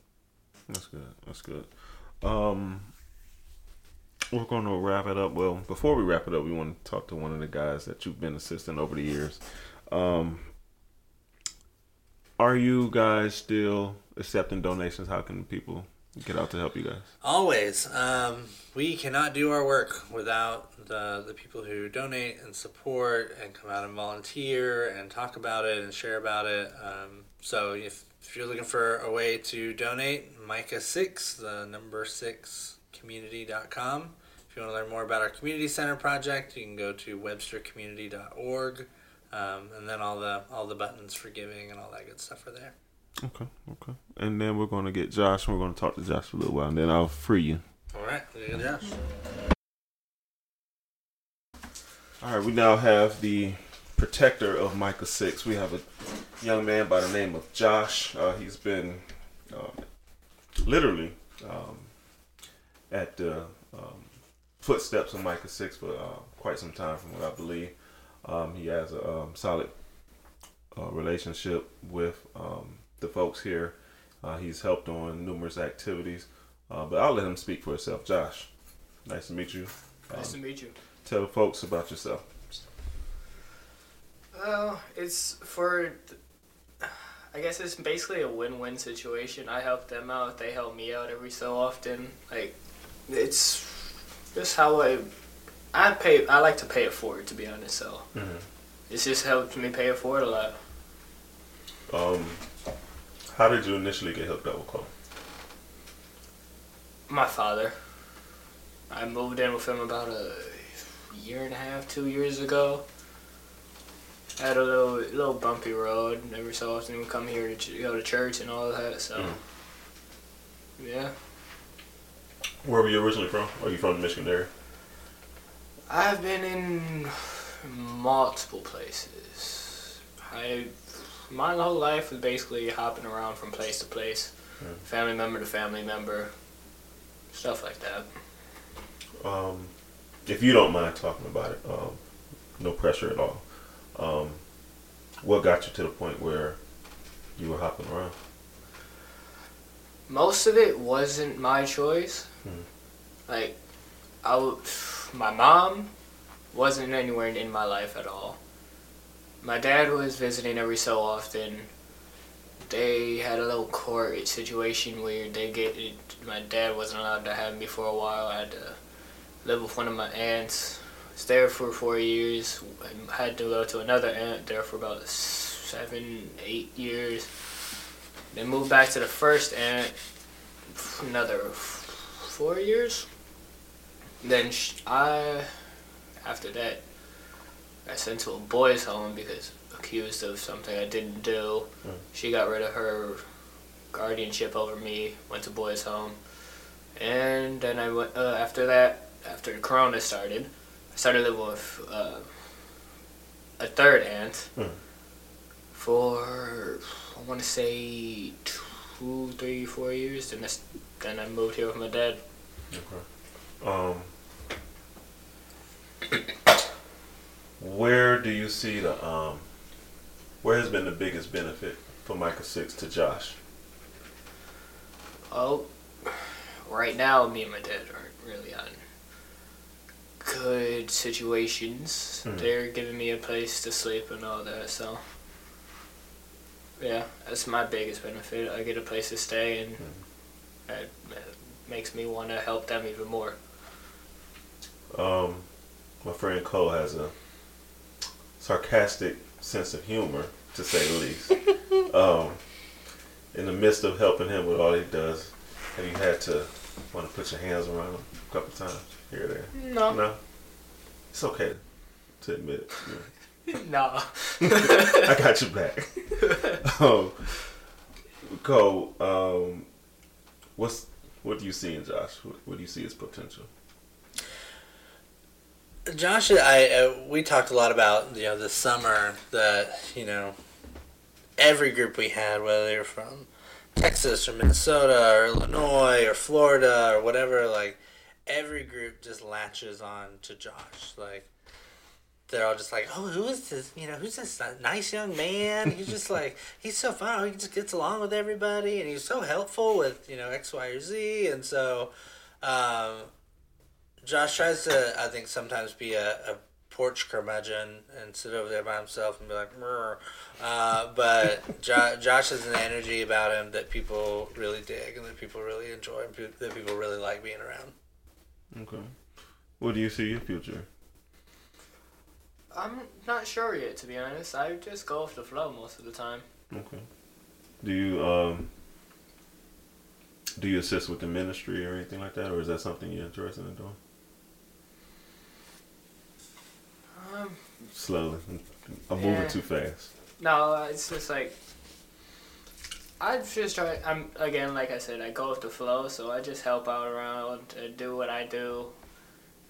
That's good. That's good. Um, we're going to wrap it up. Well, before we wrap it up, we want to talk to one of the guys that you've been assisting over the years. Um, are you guys still accepting donations? How can people get out to help you guys? Always. Um, we cannot do our work without the, the people who donate and support and come out and volunteer and talk about it and share about it. Um, so if, if you're looking for a way to donate, Micah6, the number 6 community.com. If you want to learn more about our community center project, you can go to webstercommunity.org. Um, and then all the all the buttons for giving and all that good stuff are there. Okay, okay. And then we're going to get Josh. and We're going to talk to Josh for a little while, and then I'll free you. All right, good Josh. All right, we now have the protector of Micah 6. We have a young man by the name of Josh. Uh, he's been um, literally um, at the um, footsteps of Micah 6 for uh, quite some time, from what I believe. Um, he has a um, solid uh, relationship with um, the folks here. Uh, he's helped on numerous activities, uh, but I'll let him speak for himself. Josh, nice to meet you. Nice Um, to meet you. Tell folks about yourself. Well, it's for. I guess it's basically a win-win situation. I help them out; they help me out every so often. Like, it's just how I. I pay. I like to pay it forward, to be honest. So Mhm. it's just helped me pay it forward a lot. Um, how did you initially get hooked up with Chloe? My father. I moved in with him about a year and a half, two years ago. Had a little little bumpy road. Every so often we come here to ch- go to church and all that. So, Mhm. yeah. Where were you originally from? Are you from the Michigan area? I've been in multiple places. I my whole life was basically hopping around from place to place, Mm. family member to family member, stuff like that. Um, if you don't mind talking about it, um, no pressure at all. Um, what got you to the point where you were hopping around? Most of it wasn't my choice. Mhm. Like, I w- my mom wasn't anywhere in my life at all. My dad was visiting every so often. They had a little court situation where they get it, my dad wasn't allowed to have me for a while. I had to live with one of my aunts. Was there for four years. I had to go to another aunt there for about seven, eight years. Then moved back to the first aunt another four years. Then I, after that, got sent to a boys' home because accused of something I didn't do. Mm. She got rid of her guardianship over me. Went to boys' home, and then I went uh, after that. After the Corona started, I started living with uh, a third aunt Mm. for I want to say two, three, four years. Then then I moved here with my dad. Okay. Um, where do you see the um, where has been the biggest benefit for Micah Six to Josh? Well, right now, me and my dad aren't really on good situations. Mhm. They're giving me a place to sleep and all that, so. Yeah, that's my biggest benefit. I get a place to stay, and it that makes me want to help them even more. Um, my friend Cole has a sarcastic sense of humor, to say the least. um, in the midst of helping him with all he does, have you had to want to put your hands around him a couple times here or there? No. No, it's okay to admit it. Yeah. no. I got your back. um, Cole, um, what's what do you see in Josh? What, what do you see as potential? Josh, I uh, we talked a lot about you know this summer that you know every group we had, whether they were from Texas or Minnesota or Illinois or Florida or whatever, like every group just latches on to Josh. Like they're all just like, oh, who is this? You know, who's this nice young man? He's just like he's so fun. He just gets along with everybody, and he's so helpful with you know X, Y, or Z, and so. Um, Josh tries to, I think, sometimes be a, a porch curmudgeon and sit over there by himself and be like, "Mrr." uh, but jo- Josh has an energy about him that people really dig and that people really enjoy and pe- that people really like being around. Okay. What do you see your future? I'm not sure yet, to be honest. I just go off the flow most of the time. Okay. Do you um do you assist with the ministry or anything like that, or is that something you're interested in doing? Um, Slowly, I'm moving Yeah. too fast. No, it's just like I just try. I'm again, like I said, I go with the flow, so I just help out around, do what I do.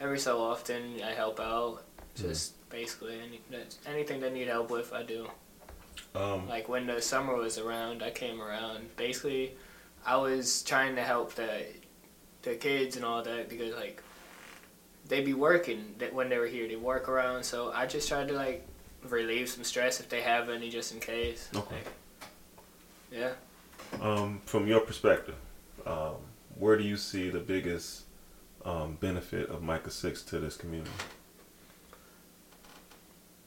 Every so often, I help out. Just basically any, anything they need help with, I do. Um, Like when the summer was around, I came around. Basically, I was trying to help the the kids and all that because like they be working that when they were here, they work around. So I just tried to like relieve some stress if they have any, just in case. Okay. Like, yeah. um, from your perspective, um, where do you see the biggest um, benefit of Micah Six to this community?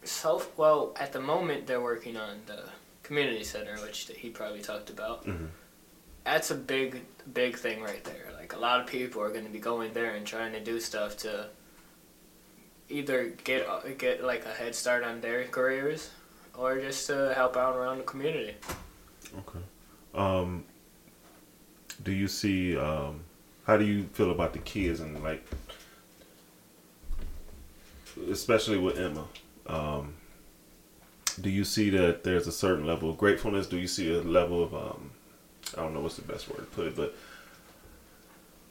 So well, at the moment they're working on the community center, which he probably talked about. Mhm. That's a big, big thing right there. Like a lot of people are going to be going there and trying to do stuff to either get get like a head start on their careers, or just to help out around the community. Okay. Um, do you see? Um, how do you feel about the kids and like, especially with Emma? Um, do you see that there's a certain level of gratefulness? Do you see a level of um, I don't know what's the best word to put it, but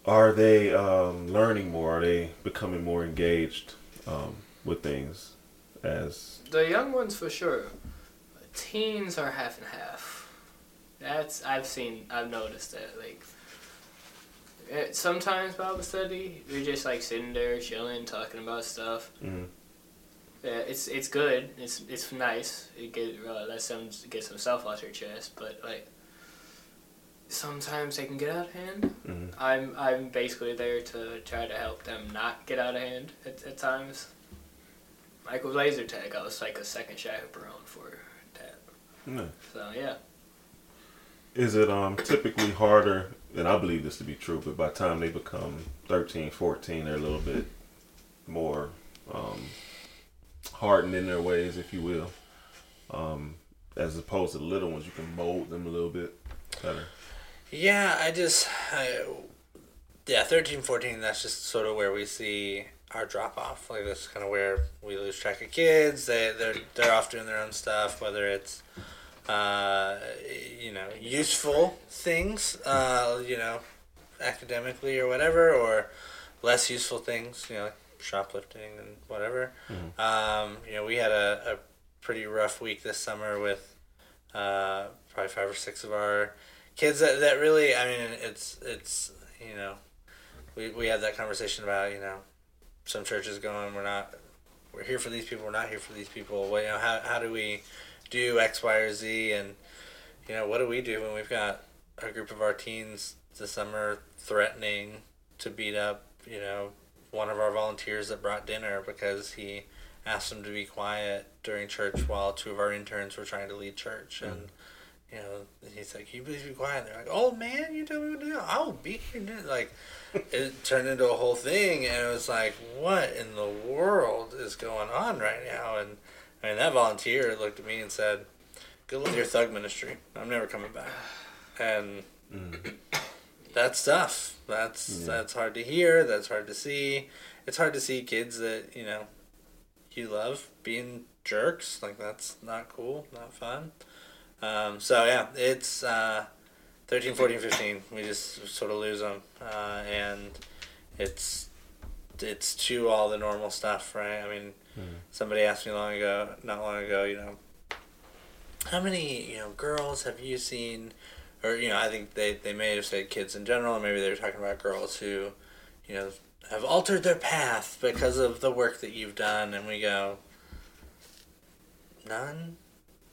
are they um, learning more? Are they becoming more engaged um, with things? As The young ones for sure. Teens are half and half. That's I've seen. I've noticed that. Like it, sometimes Bible study, they're just like sitting there chilling, talking about stuff. Mhm. Yeah, it's it's good. It's it's nice. It get uh, lets them get some stuff off their chest. But like sometimes they can get out of hand. Mhm. I'm I'm basically there to try to help them not get out of hand at, at times. Like with laser tag, I was like a second chaperone for that. So yeah. Is it um typically harder, and I believe this to be true, but by the time they become 13, 14, they're a little bit more um, hardened in their ways, if you will. Um, as opposed to the little ones, you can mold them a little bit better. Yeah, I just, I, yeah, 13, 14, that's just sort of where we see our drop off. Like, that's kind of where we lose track of kids. They, they're, they're off doing their own stuff, whether it's, uh, you know, useful things, uh, you know, academically or whatever, or less useful things, you know, like shoplifting and whatever. Um, you know, we had a, a pretty rough week this summer with uh, probably five or six of our kids that, that really i mean it's it's you know we, we had that conversation about you know some churches going we're not we're here for these people we're not here for these people. Well, you know how, how do we do x y or z? And you know, what do we do when we've got a group of our teens this summer threatening to beat up, you know, one of our volunteers that brought dinner because he asked them to be quiet during church while two of our interns were trying to lead church? Mm-hmm. And you know he's like, "Can you please be quiet?" And they're like, "Oh man, you tell me what to do. I'll be here." Like it turned into a whole thing, and it was like, "What in the world is going on right now?" And I mean, that volunteer looked at me and said, "Good luck with your thug ministry. I'm never coming back." And mm. that's tough. That's Yeah. that's hard to hear. That's hard to see. It's hard to see kids that you know you love being jerks. Like that's not cool, not fun. Um, so yeah, it's uh, 13, 14, 15. We just sort of lose them, uh, and it's it's to all the normal stuff, right? I mean, somebody asked me long ago, not long ago, you know, how many you know girls have you seen? Or you know, I think they they may have said kids in general, or maybe they were talking about girls who, you know, have altered their path because of the work that you've done, and we go, none.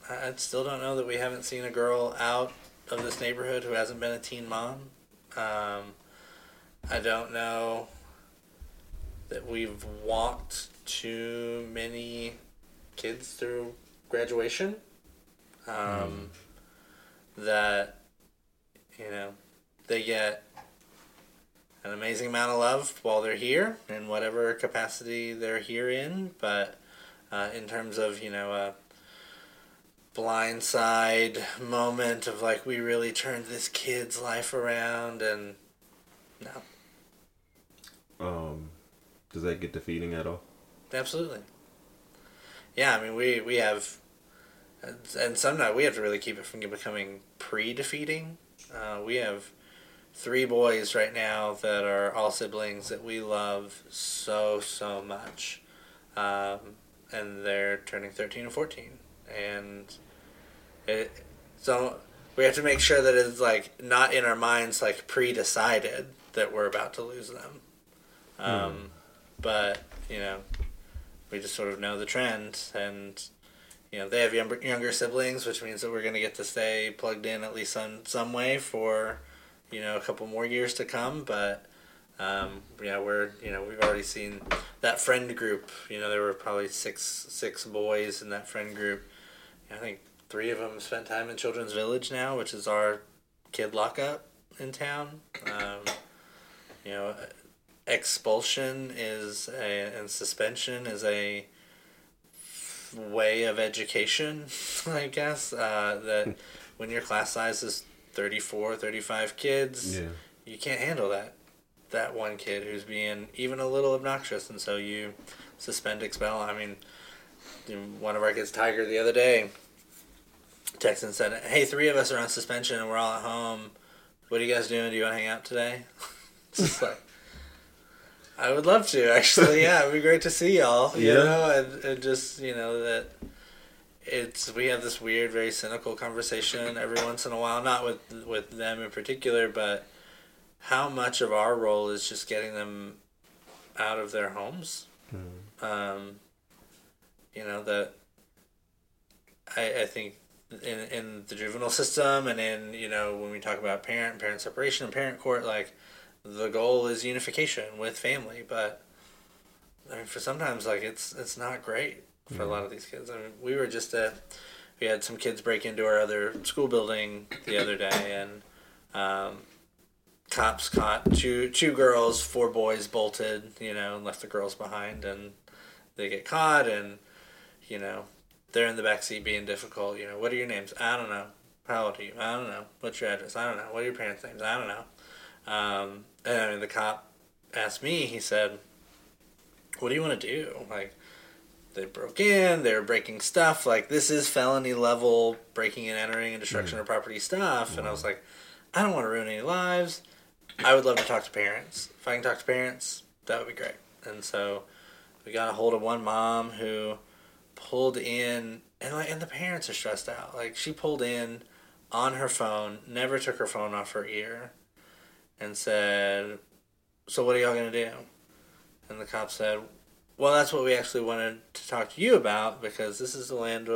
I still don't know that we haven't seen a girl out of this neighborhood who hasn't been a teen mom. Um, I don't know that we've walked too many kids through graduation. Um, That, you know, they get an amazing amount of love while they're here in whatever capacity they're here in, but uh, in terms of, you know, a blindside moment of like, we really turned this kid's life around, and no, Um, does that get defeating at all? Absolutely. Yeah, I mean, we we have, and- sometimes we have to really keep it from becoming pre-defeating. Uh, we have three boys right now that are all siblings that we love so so much, um, and they're turning thirteen and fourteen, and it so we have to make sure that it's like not in our minds like pre-decided that we're about to lose them. Um, But you know, we just sort of know the trend and you know they have younger, younger siblings which means that we're going to get to stay plugged in at least some some way for you know a couple more years to come. But um, yeah we're you know we've already seen that friend group. You know there were probably six six boys in that friend group i think three of them spent time in children's village now which is our kid lockup in town. Um, you know expulsion is a and suspension is a way of education i guess uh, that when your class size is 34 35 kids Yeah. you can't handle that that one kid who's being even a little obnoxious. And so you suspend expel i mean one of our kids tiger the other day texted and said hey three of us are on suspension and we're all at home what are you guys doing do you want to hang out today it's just like I would love to actually. Yeah, it'd be great to see y'all. You Yeah. know, and, and just you know that it's we have this weird, very cynical conversation every once in a while. Not with with them in particular, but how much of our role is just getting them out of their homes. Um, you know that I I think in in the juvenile system and in you know when we talk about parent parent separation and parent court like the goal is unification with family. But i mean for sometimes like it's it's not great for a lot of these kids. I mean we were just at we had some kids break into our other school building the other day and um, cops caught two two girls four boys bolted you know and left the girls behind and they get caught and you know they're in the back seat being difficult you know what are your names i don't know how old are you i don't know what's your address i don't know what are your parents names i don't know um, and I mean, the cop asked me, he said, What do you want to do? Like, they broke in, they were breaking stuff. Like, this is felony level breaking and entering and destruction of property stuff. And I was like, I don't want to ruin any lives. I would love to talk to parents. If I can talk to parents, that would be great. And so we got a hold of one mom who pulled in, and like, and the parents are stressed out. Like, she pulled in on her phone, never took her phone off her ear and said, "So what are y'all gonna do?" And the cop said, well, that's what we actually wanted to talk to you about because this is the land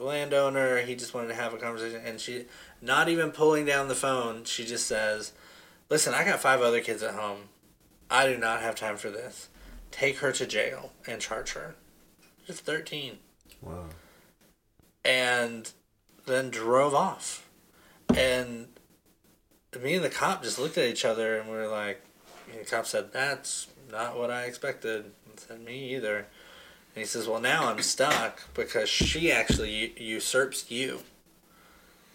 landowner. He just wanted to have a conversation, and she, not even pulling down the phone, she just says, "Listen, I got five other kids at home. I do not have time for this. Take her to jail and charge her." Just thirteen. Wow. And then drove off, and me and the cop just looked at each other, and we were like, and the cop said, "That's not what I expected." I said, "Me either." And he says, "Well, now I'm stuck because she actually usurps you.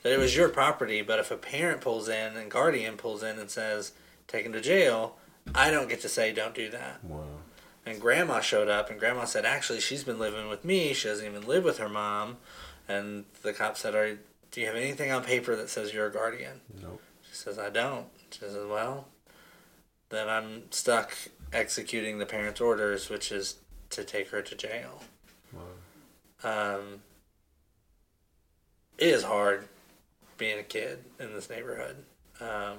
That it was your property, but if a parent pulls in and guardian pulls in and says, take him to jail, I don't get to say, don't do that." Wow. And grandma showed up, and grandma said, actually, she's been living with me. She doesn't even live with her mom. And the cop said, Are, do you have anything on paper that says you're a guardian? Nope. She says, I don't. She says, Well, then I'm stuck executing the parent's orders, which is to take her to jail. Wow. Um, it is hard being a kid in this neighborhood. Um,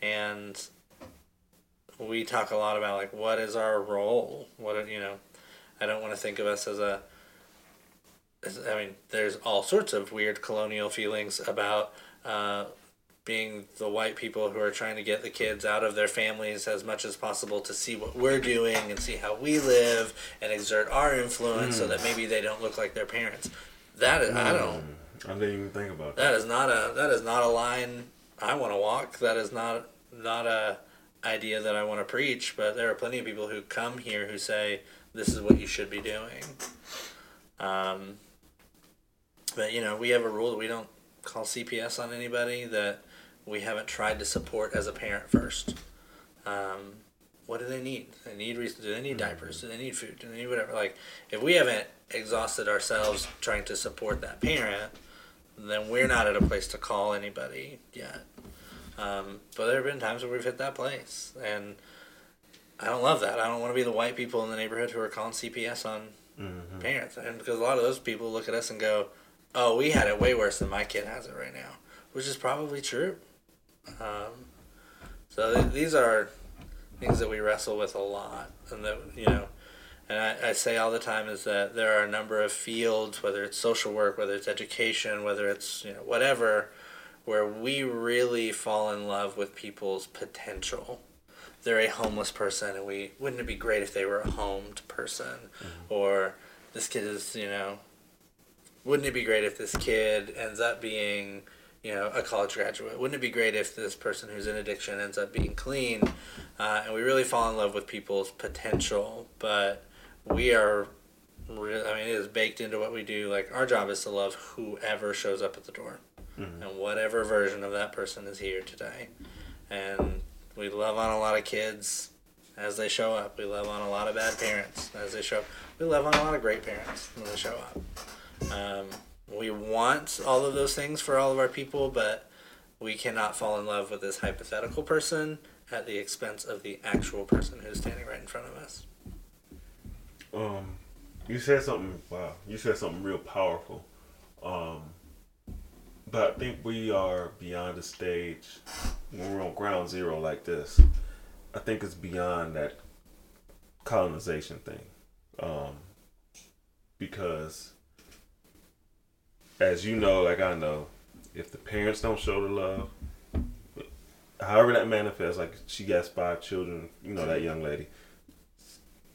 and we talk a lot about like what is our role what you know i don't want to think of us as a as, i mean there's all sorts of weird colonial feelings about uh, being the white people who are trying to get the kids out of their families as much as possible to see what we're doing and see how we live and exert our influence so that maybe they don't look like their parents that is i don't I didn't even think about that. that is not a that is not a line I want to walk. That is not not a idea that I want to preach. But there are plenty of people who come here who say this is what you should be doing. Um, but you know, we have a rule that we don't call CPS on anybody that we haven't tried to support as a parent first. Um, what do they need? They need reason. Do they need diapers? Do they need food? Do they need whatever? Like, if we haven't exhausted ourselves trying to support that parent, then we're not at a place to call anybody yet. Um, but there have been times where we've hit that place, and I don't love that. I don't want to be the white people in the neighborhood who are calling CPS on Mhm. parents, and because a lot of those people look at us and go, "Oh, we had it way worse than my kid has it right now," which is probably true. Um, so th- these are things that we wrestle with a lot, and that you know, and I, I say all the time is that there are a number of fields, whether it's social work, whether it's education, whether it's you know whatever, where we really fall in love with people's potential. They're a homeless person, and we wouldn't it be great if they were a homed person, or this kid is you know, wouldn't it be great if this kid ends up being you know a college graduate? Wouldn't it be great if this person who's in addiction ends up being clean? Uh, and we really fall in love with people's potential, but we are. Re- I mean, it is baked into what we do. Like our job is to love whoever shows up at the door and whatever version of that person is here today. And we love on a lot of kids as they show up. We love on a lot of bad parents as they show up. We love on a lot of great parents when they show up. Um, we want all of those things for all of our people, but we cannot fall in love with this hypothetical person at the expense of the actual person who's standing right in front of us. Um, you said something. Wow, you said something real powerful. Um, but I think we are beyond the stage when we're on ground zero like this. I think it's beyond that colonization thing, um, because as you know, like I know, if the parents don't show the love, however that manifests, like she got five children, you know that young lady.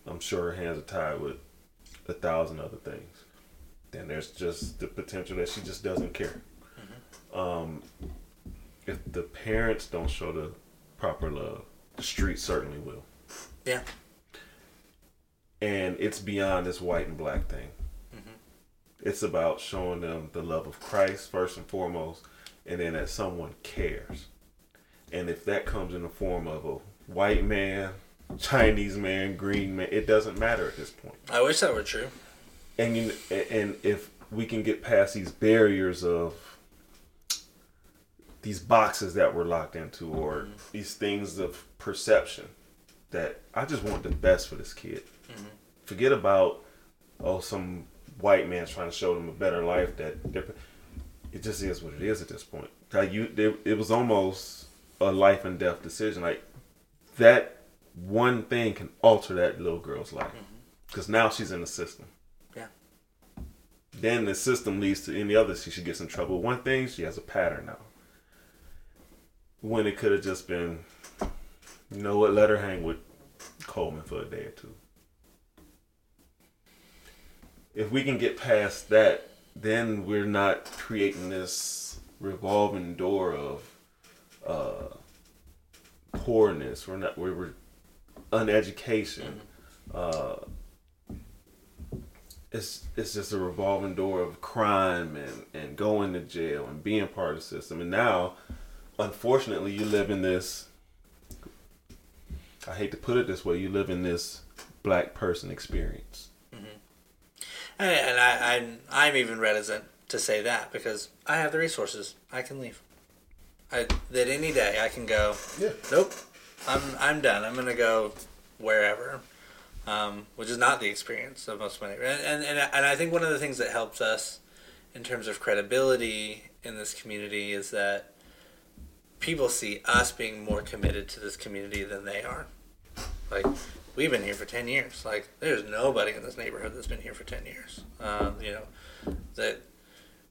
I'm sure her hands are tied with a thousand other things. Then there's just the potential that she just doesn't care. Um, if the parents don't show the proper love, the street certainly will. Yeah. And it's beyond this white and black thing. It's about showing them the love of Christ first and foremost, and then that someone cares. And if that comes in the form of a white man, Chinese man, green man, it doesn't matter at this point. I wish that were true. And you, and if we can get past these barriers of these boxes that we're locked into, mm-hmm. or these things of perception, that I just want the best for this kid. Mm-hmm. Forget about oh some white man's trying to show them a better life. That it just is what it is at this point. Like you, it, it was almost a life and death decision. Like that one thing can alter that little girl's life mm-hmm. because now she's in the system. Yeah. Then the system leads to any other. She gets in trouble. One thing, she has a pattern now. When it could have just been, you know what? Let her hang with Coleman for a day or two. If we can get past that, then we're not creating this revolving door of uh, poorness. We're not. We're, we're uneducation. Uh, it's it's just a revolving door of crime and and going to jail and being part of the system. And now, unfortunately, you live in this. I hate to put it this way. You live in this black person experience. And, and I, I'm I'm even reticent to say that because I have the resources. I can leave. I that any day I can go. Yeah. Nope. I'm I'm done. I'm gonna go wherever. Um, which is not the experience of most of my neighbors. And and and I think one of the things that helps us in terms of credibility in this community is that people see us being more committed to this community than they are. Like we've been here for ten years. Like there's nobody in this neighborhood that's been here for ten years. Um, you know that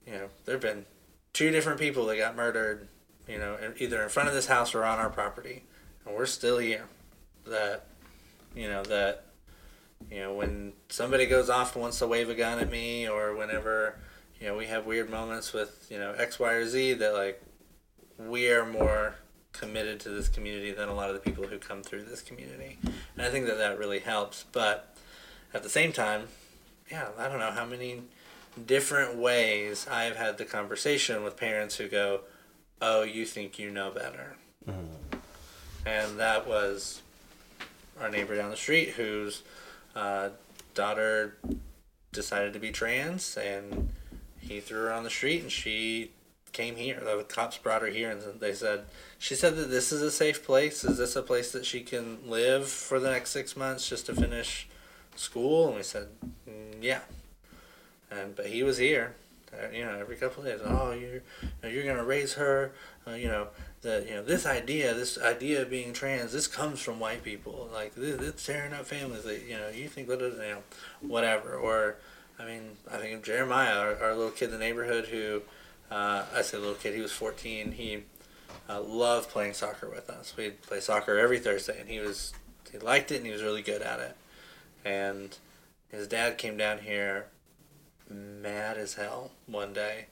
you know there've been two different people that got murdered. You know, either in front of this house or on our property, and we're still here. That you know that you know when somebody goes off and wants to wave a gun at me, or whenever you know we have weird moments with you know X, Y, or Z, that like we are more committed to this community than a lot of the people who come through this community, and I think that that really helps. But at the same time, yeah, I don't know how many different ways I've had the conversation with parents who go, "Oh, you think you know better," and that was our neighbor down the street whose uh, daughter decided to be trans, and he threw her on the street, and she came here. The cops brought her here, and they said she said that this is a safe place. Is this a place that she can live for the next six months just to finish school? And we said, "Mm, yeah. And but he was here, uh, you know, every couple of days. Oh, you're you're gonna raise her, uh, you know. The, you know this idea, this idea of being trans, this comes from white people. Like this, it's tearing up families. Like, you know, you think that you know, whatever. Or, I mean, I think of Jeremiah, our, our little kid in the neighborhood who, uh, I say little kid, he was 14. He uh, loved playing soccer with us. We'd play soccer every Thursday, and he was he liked it and he was really good at it. And his dad came down here mad as hell one day.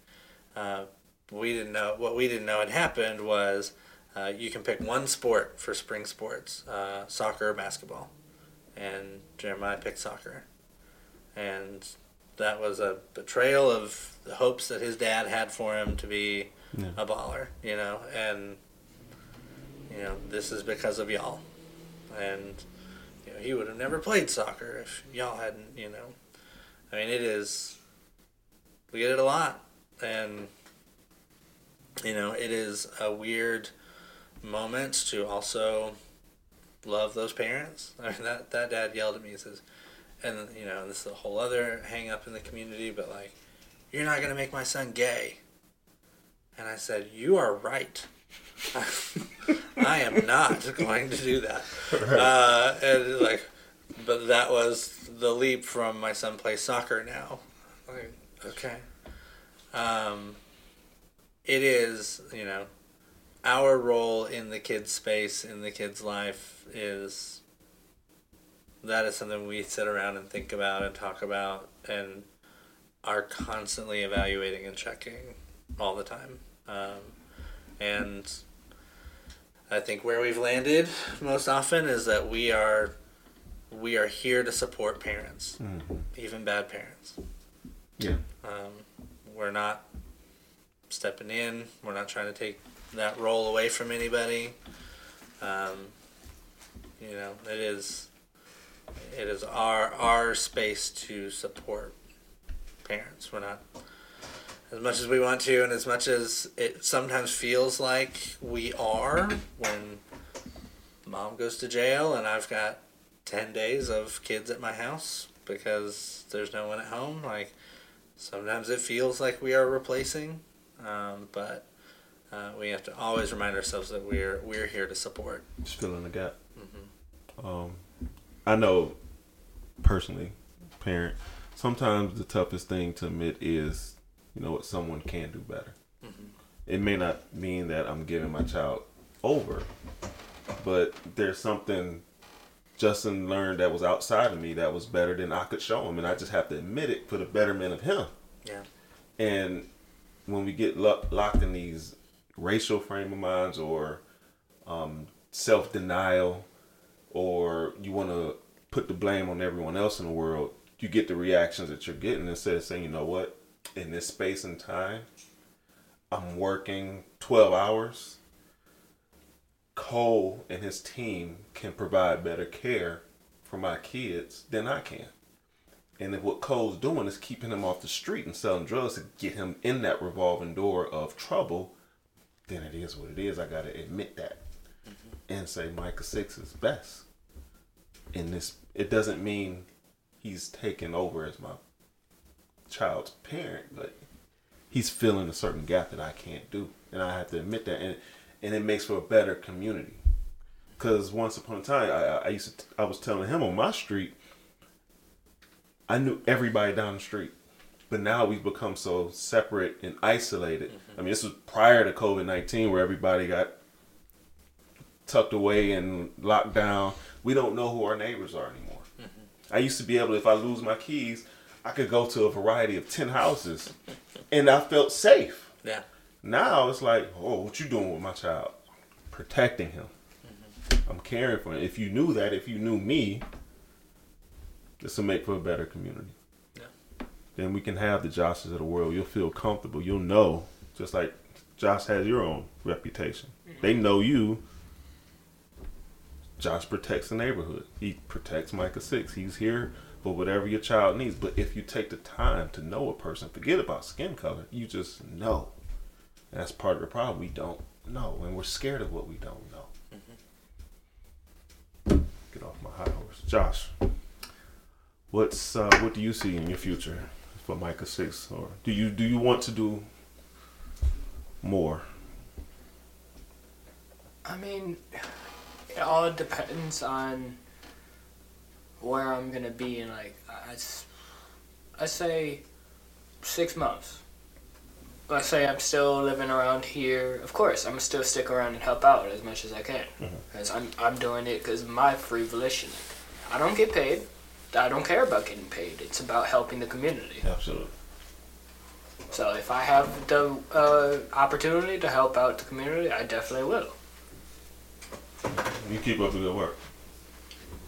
Uh, we didn't know what we didn't know had happened was uh, you can pick one sport for spring sports, uh, soccer or basketball, and Jeremiah picked soccer, and that was a betrayal of the hopes that his dad had for him to be Yeah. a baller, you know, and you know this is because of y'all, and you know he would have never played soccer if y'all hadn't, you know, I mean it is, we get it a lot, and you know it is a weird moment to also love those parents. I mean that that dad yelled at me and says, and you know this is a whole other hang up in the community, but like, you're not gonna make my son gay. And I said, you are right. I am not going to do that. Uh, and like, but that was the leap from my son plays soccer now. Like, okay. Um, it is, you know, our role in the kid's space, in the kid's life is that is something we sit around and think about and talk about and are constantly evaluating and checking all the time. Um, and I think where we've landed most often is that we are we are here to support parents, even bad parents. Yeah. Um, we're not stepping in. We're not trying to take that role away from anybody. Um, you know, it is it is our our space to support parents. We're not as much as we want to, and as much as it sometimes feels like we are when mom goes to jail and I've got ten days of kids at my house because there's no one at home. Like sometimes it feels like we are replacing, um, but uh, we have to always remind ourselves that we're we're here to support. Just filling the gap. Um, I know personally, parent, sometimes the toughest thing to admit is, you know what, someone can do better. It may not mean that I'm giving my child over, but there's something Justin learned that was outside of me that was better than I could show him, and I just have to admit it for the betterment of him. Yeah. And when we get lo- locked in these racial frame of minds or um, self denial, or you want to put the blame on everyone else in the world, you get the reactions that you're getting instead of saying, you know what, in this space and time, I'm working 12 hours. Cole and his team can provide better care for my kids than I can. And if what Cole's doing is keeping him off the street and selling drugs to get him in that revolving door of trouble, then it is what it is. I gotta admit that mm-hmm. and say Micah Six is best. In this, it doesn't mean he's taking over as my child's parent, but he's filling a certain gap that I can't do, and I have to admit that, and and it makes for a better community. Because once upon a time, I, I- used to, I was telling him on my street, I knew everybody down the street, but now we've become so separate and isolated. Mm-hmm. I mean, this was prior to COVID nineteen, where everybody got tucked away and locked down. We don't know who our neighbors are anymore. Mm-hmm. I used to be able, to, if I lose my keys, I could go to a variety of ten houses, and I felt safe. Yeah. Now it's like, oh, what you doing with my child? Protecting him. Mm-hmm. I'm caring for him. If you knew that, if you knew me, this will make for a better community. Yeah. Then we can have the Joshes of the world. You'll feel comfortable. You'll know, just like Josh has your own reputation. Mm-hmm. They know you. Josh protects the neighborhood. He protects Micah Six. He's here for whatever your child needs. But if you take the time to know a person, forget about skin color. You just know. And that's part of the problem. We don't know, and we're scared of what we don't know. Get off my high horse, Josh. What's uh, what do you see in your future for Micah Six, or do you do you want to do more? I mean, it all depends on where I'm gonna be in like I say six months. Let's say I'm still living around here. Of course, I'm still stick around and help out as much as I can, because I'm I'm doing it because my free volition. I don't get paid. I don't care about getting paid. It's about helping the community. Absolutely. So if I have the uh, opportunity to help out the community, I definitely will. You keep up the good work.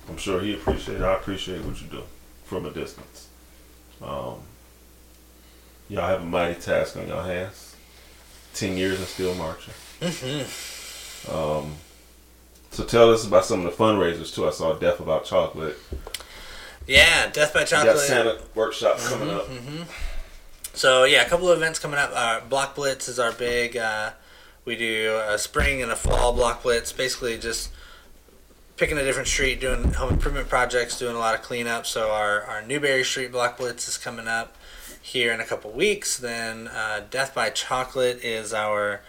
I'm sure he appreciate. I appreciate what you do from a distance. Um, y'all have a mighty task on your hands. Ten years and still marching. Um, so tell us about some of the fundraisers too. I saw Death About Chocolate. Yeah, Death by You Chocolate. got Santa workshop coming up. So yeah, a couple of events coming up. Uh, Block Blitz is our big. Uh, we do a spring and a fall Block Blitz. Basically, just picking a different street, doing home improvement projects, doing a lot of cleanup. So our our Newberry Street Block Blitz is coming up here in a couple weeks. Then uh, Death by Chocolate is our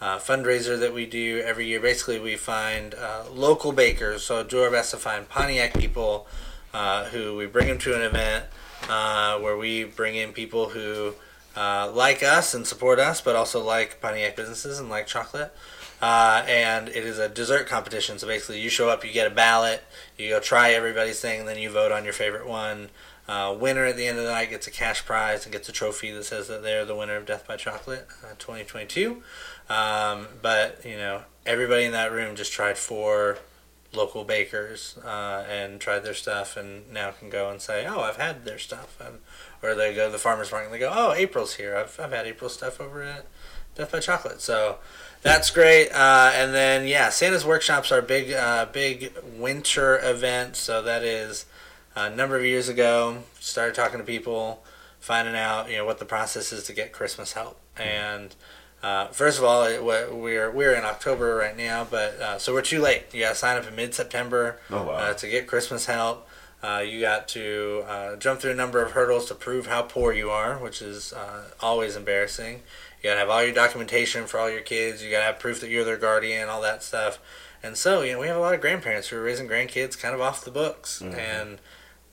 uh, fundraiser that we do every year. Basically, we find uh, local bakers. So do our best to find Pontiac people uh, who we bring them to an event uh, where we bring in people who uh, like us and support us, but also like Pontiac businesses and like chocolate. Uh, and it is a dessert competition. So basically, you show up, you get a ballot, you go try everybody's thing, and then you vote on your favorite one. Uh, winner at the end of the night gets a cash prize and gets a trophy that says that they're the winner of Death by Chocolate uh, 2022. Um, but you know, everybody in that room just tried four local bakers uh, and tried their stuff, and now can go and say, "Oh, I've had their stuff," and, or they go to the farmers market and they go, "Oh, April's here. I've I've had April stuff over at Death by Chocolate." So that's great. Uh, and then yeah, Santa's workshops are big uh, big winter event. So that is a number of years ago. Started talking to people, finding out you know what the process is to get Christmas help and. Uh, first of all, it, we're- we're we're in October right now, but uh, so we're too late. You got to sign up in mid September Oh wow. uh, to get Christmas help. Uh, you got to uh, jump through a number of hurdles to prove how poor you are, which is uh, always embarrassing. You got to have all your documentation for all your kids. You got to have proof that you're their guardian, all that stuff. And so, you know, we have a lot of grandparents who are raising grandkids kind of off the books, and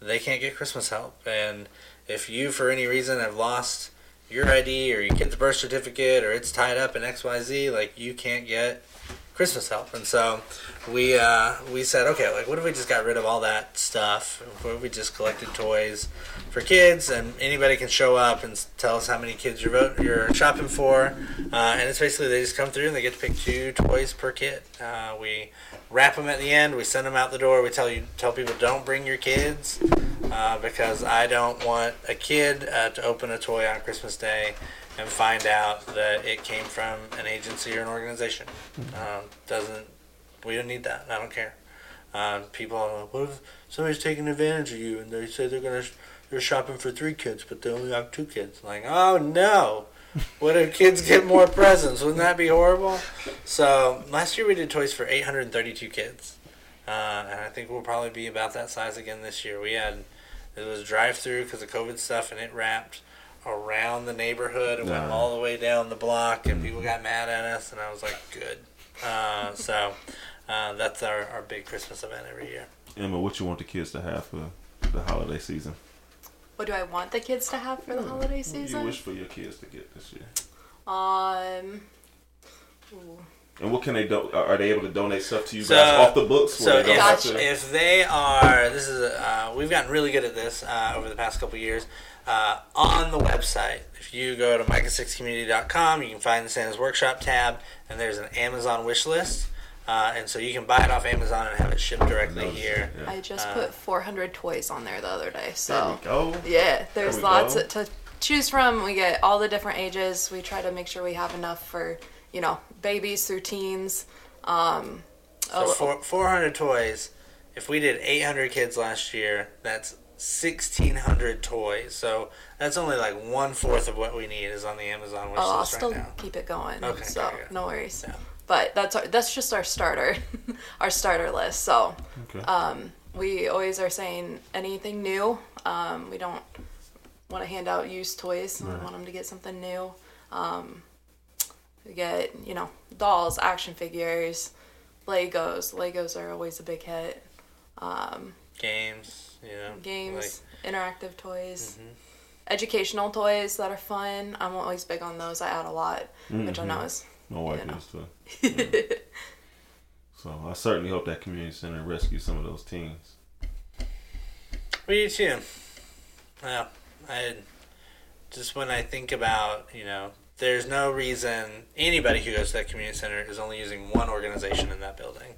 they can't get Christmas help. And if you, for any reason, have lost your ID or your kid's birth certificate or it's tied up in XYZ, like you can't get Christmas help. And so we uh, we said, okay, like what if we just got rid of all that stuff? What if we just collected toys for kids and anybody can show up and tell us how many kids you're vote, you're shopping for, uh, and it's basically they just come through and they get to pick two toys per kid. Uh, we wrap them at the end. We send them out the door. We tell you tell people don't bring your kids uh, because I don't want a kid uh, to open a toy on Christmas Day and find out that it came from an agency or an organization. Um, doesn't we don't need that. I don't care. Um, people are like, what if somebody's taking advantage of you and they say they're gonna sh- they're shopping for three kids but they only have two kids? Like, oh no. What if kids get more presents? Wouldn't that be horrible? So last year we did toys for 832 kids, uh, and I think we'll probably be about that size again this year. We had it was drive through because of COVID stuff, and it wrapped around the neighborhood and went Nah. all the way down the block, and people got mad at us, and I was like, good. Uh, so uh, that's our, our big Christmas event every year. Emma, what you want the kids to have for the holiday season? What do I want the kids to have for the holiday season? What do you wish for your kids to get this year? Um. ooh. And what can they do? Are are they able to donate stuff to you So- guys off the books? So they if, Gotcha. to- if they are, this is uh, we've gotten really good at this uh, over the past couple years. Uh, on the website, if you go to micah6community.com, you can find the Santa's Workshop tab, and there's an Amazon wish list. Uh, and so you can buy it off Amazon and have it shipped directly Notice, here. yeah. I just Uh, put 400 toys on there the other day. There So we go. yeah, there's we lots go. to choose from. We get all the different ages. We try to make sure we have enough for you know babies through teens. Um, So oh, four, 400 toys. If we did 800 kids last year, that's 1,600 toys. So that's only like one fourth of what we need is on the Amazon wish oh, I'll list still right now. keep it going. Okay, so okay, good. no worries. Yeah. But that's our, that's just our starter, our starter list. So Okay. um, we always are saying anything new. Um, we don't want to hand out used toys. We want them to get something new. Um, we get you know dolls, action figures, Legos. Legos are always a big hit. Um, Games, you know. games, interactive toys, Mhm. educational toys that are fun. I'm always big on those. I add a lot, which I know is My wife you know. is too. Yeah. so I certainly hope that community center rescues some of those teens. We do too. Yeah, I just when I think about you know, there's no reason anybody who goes to that community center is only using one organization in that building.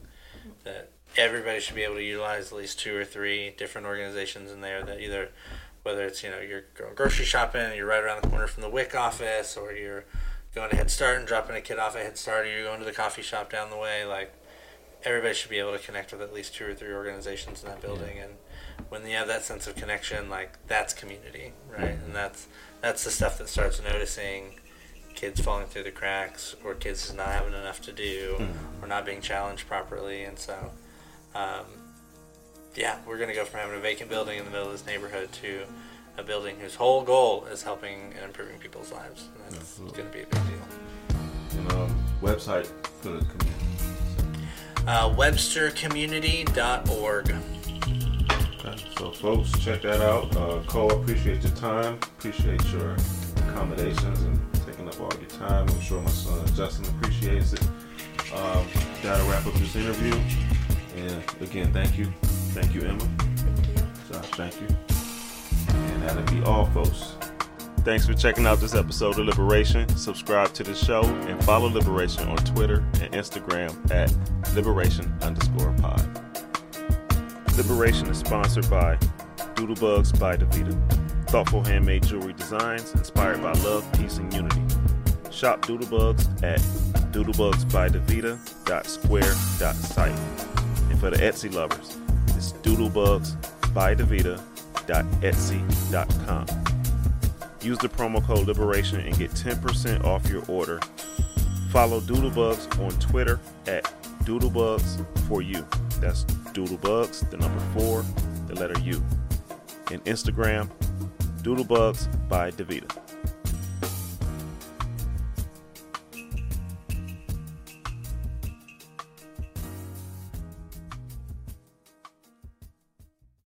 That everybody should be able to utilize at least two or three different organizations in there. That either whether it's you know you're going grocery shopping and you're right around the corner from the WIC office, or you're going to Head Start and dropping a kid off at Head Start, or you're going to the coffee shop down the way, like everybody should be able to connect with at least two or three organizations in that building. And when you have that sense of connection like that's community right? And that's that's the stuff that starts noticing kids falling through the cracks or kids not having enough to do hmm. or not being challenged properly. And so um, yeah we're going to go from having a vacant building in the middle of this neighborhood to a building whose whole goal is helping and improving people's lives and that's going to be a big deal And um, website for the community. uh, webstercommunity.org Okay, so folks, check that out. Uh, Cole, appreciate your time. Appreciate your accommodations and taking up all your time. I'm sure my son Justin appreciates it. Um, that'll wrap up this interview. And again, thank you. Thank you, Emma. thank you. Josh, thank you. And that'll be all, folks. Thanks for checking out this episode of Liberation. Subscribe to the show and follow Liberation on Twitter and Instagram at Liberation underscore pod. Liberation is sponsored by Doodlebugs by Davita. Thoughtful handmade jewelry designs inspired by love, peace, and unity. Shop Doodlebugs at doodlebugsbydavita.square.site. For the Etsy lovers, it's doodlebugsbydavita.etsy.com. Use the promo code LIBERATION and get 10% off your order. Follow Doodlebugs on Twitter at Doodlebugs for you. That's Doodlebugs, the number four, the letter U. And Instagram, Doodlebugs by Davita.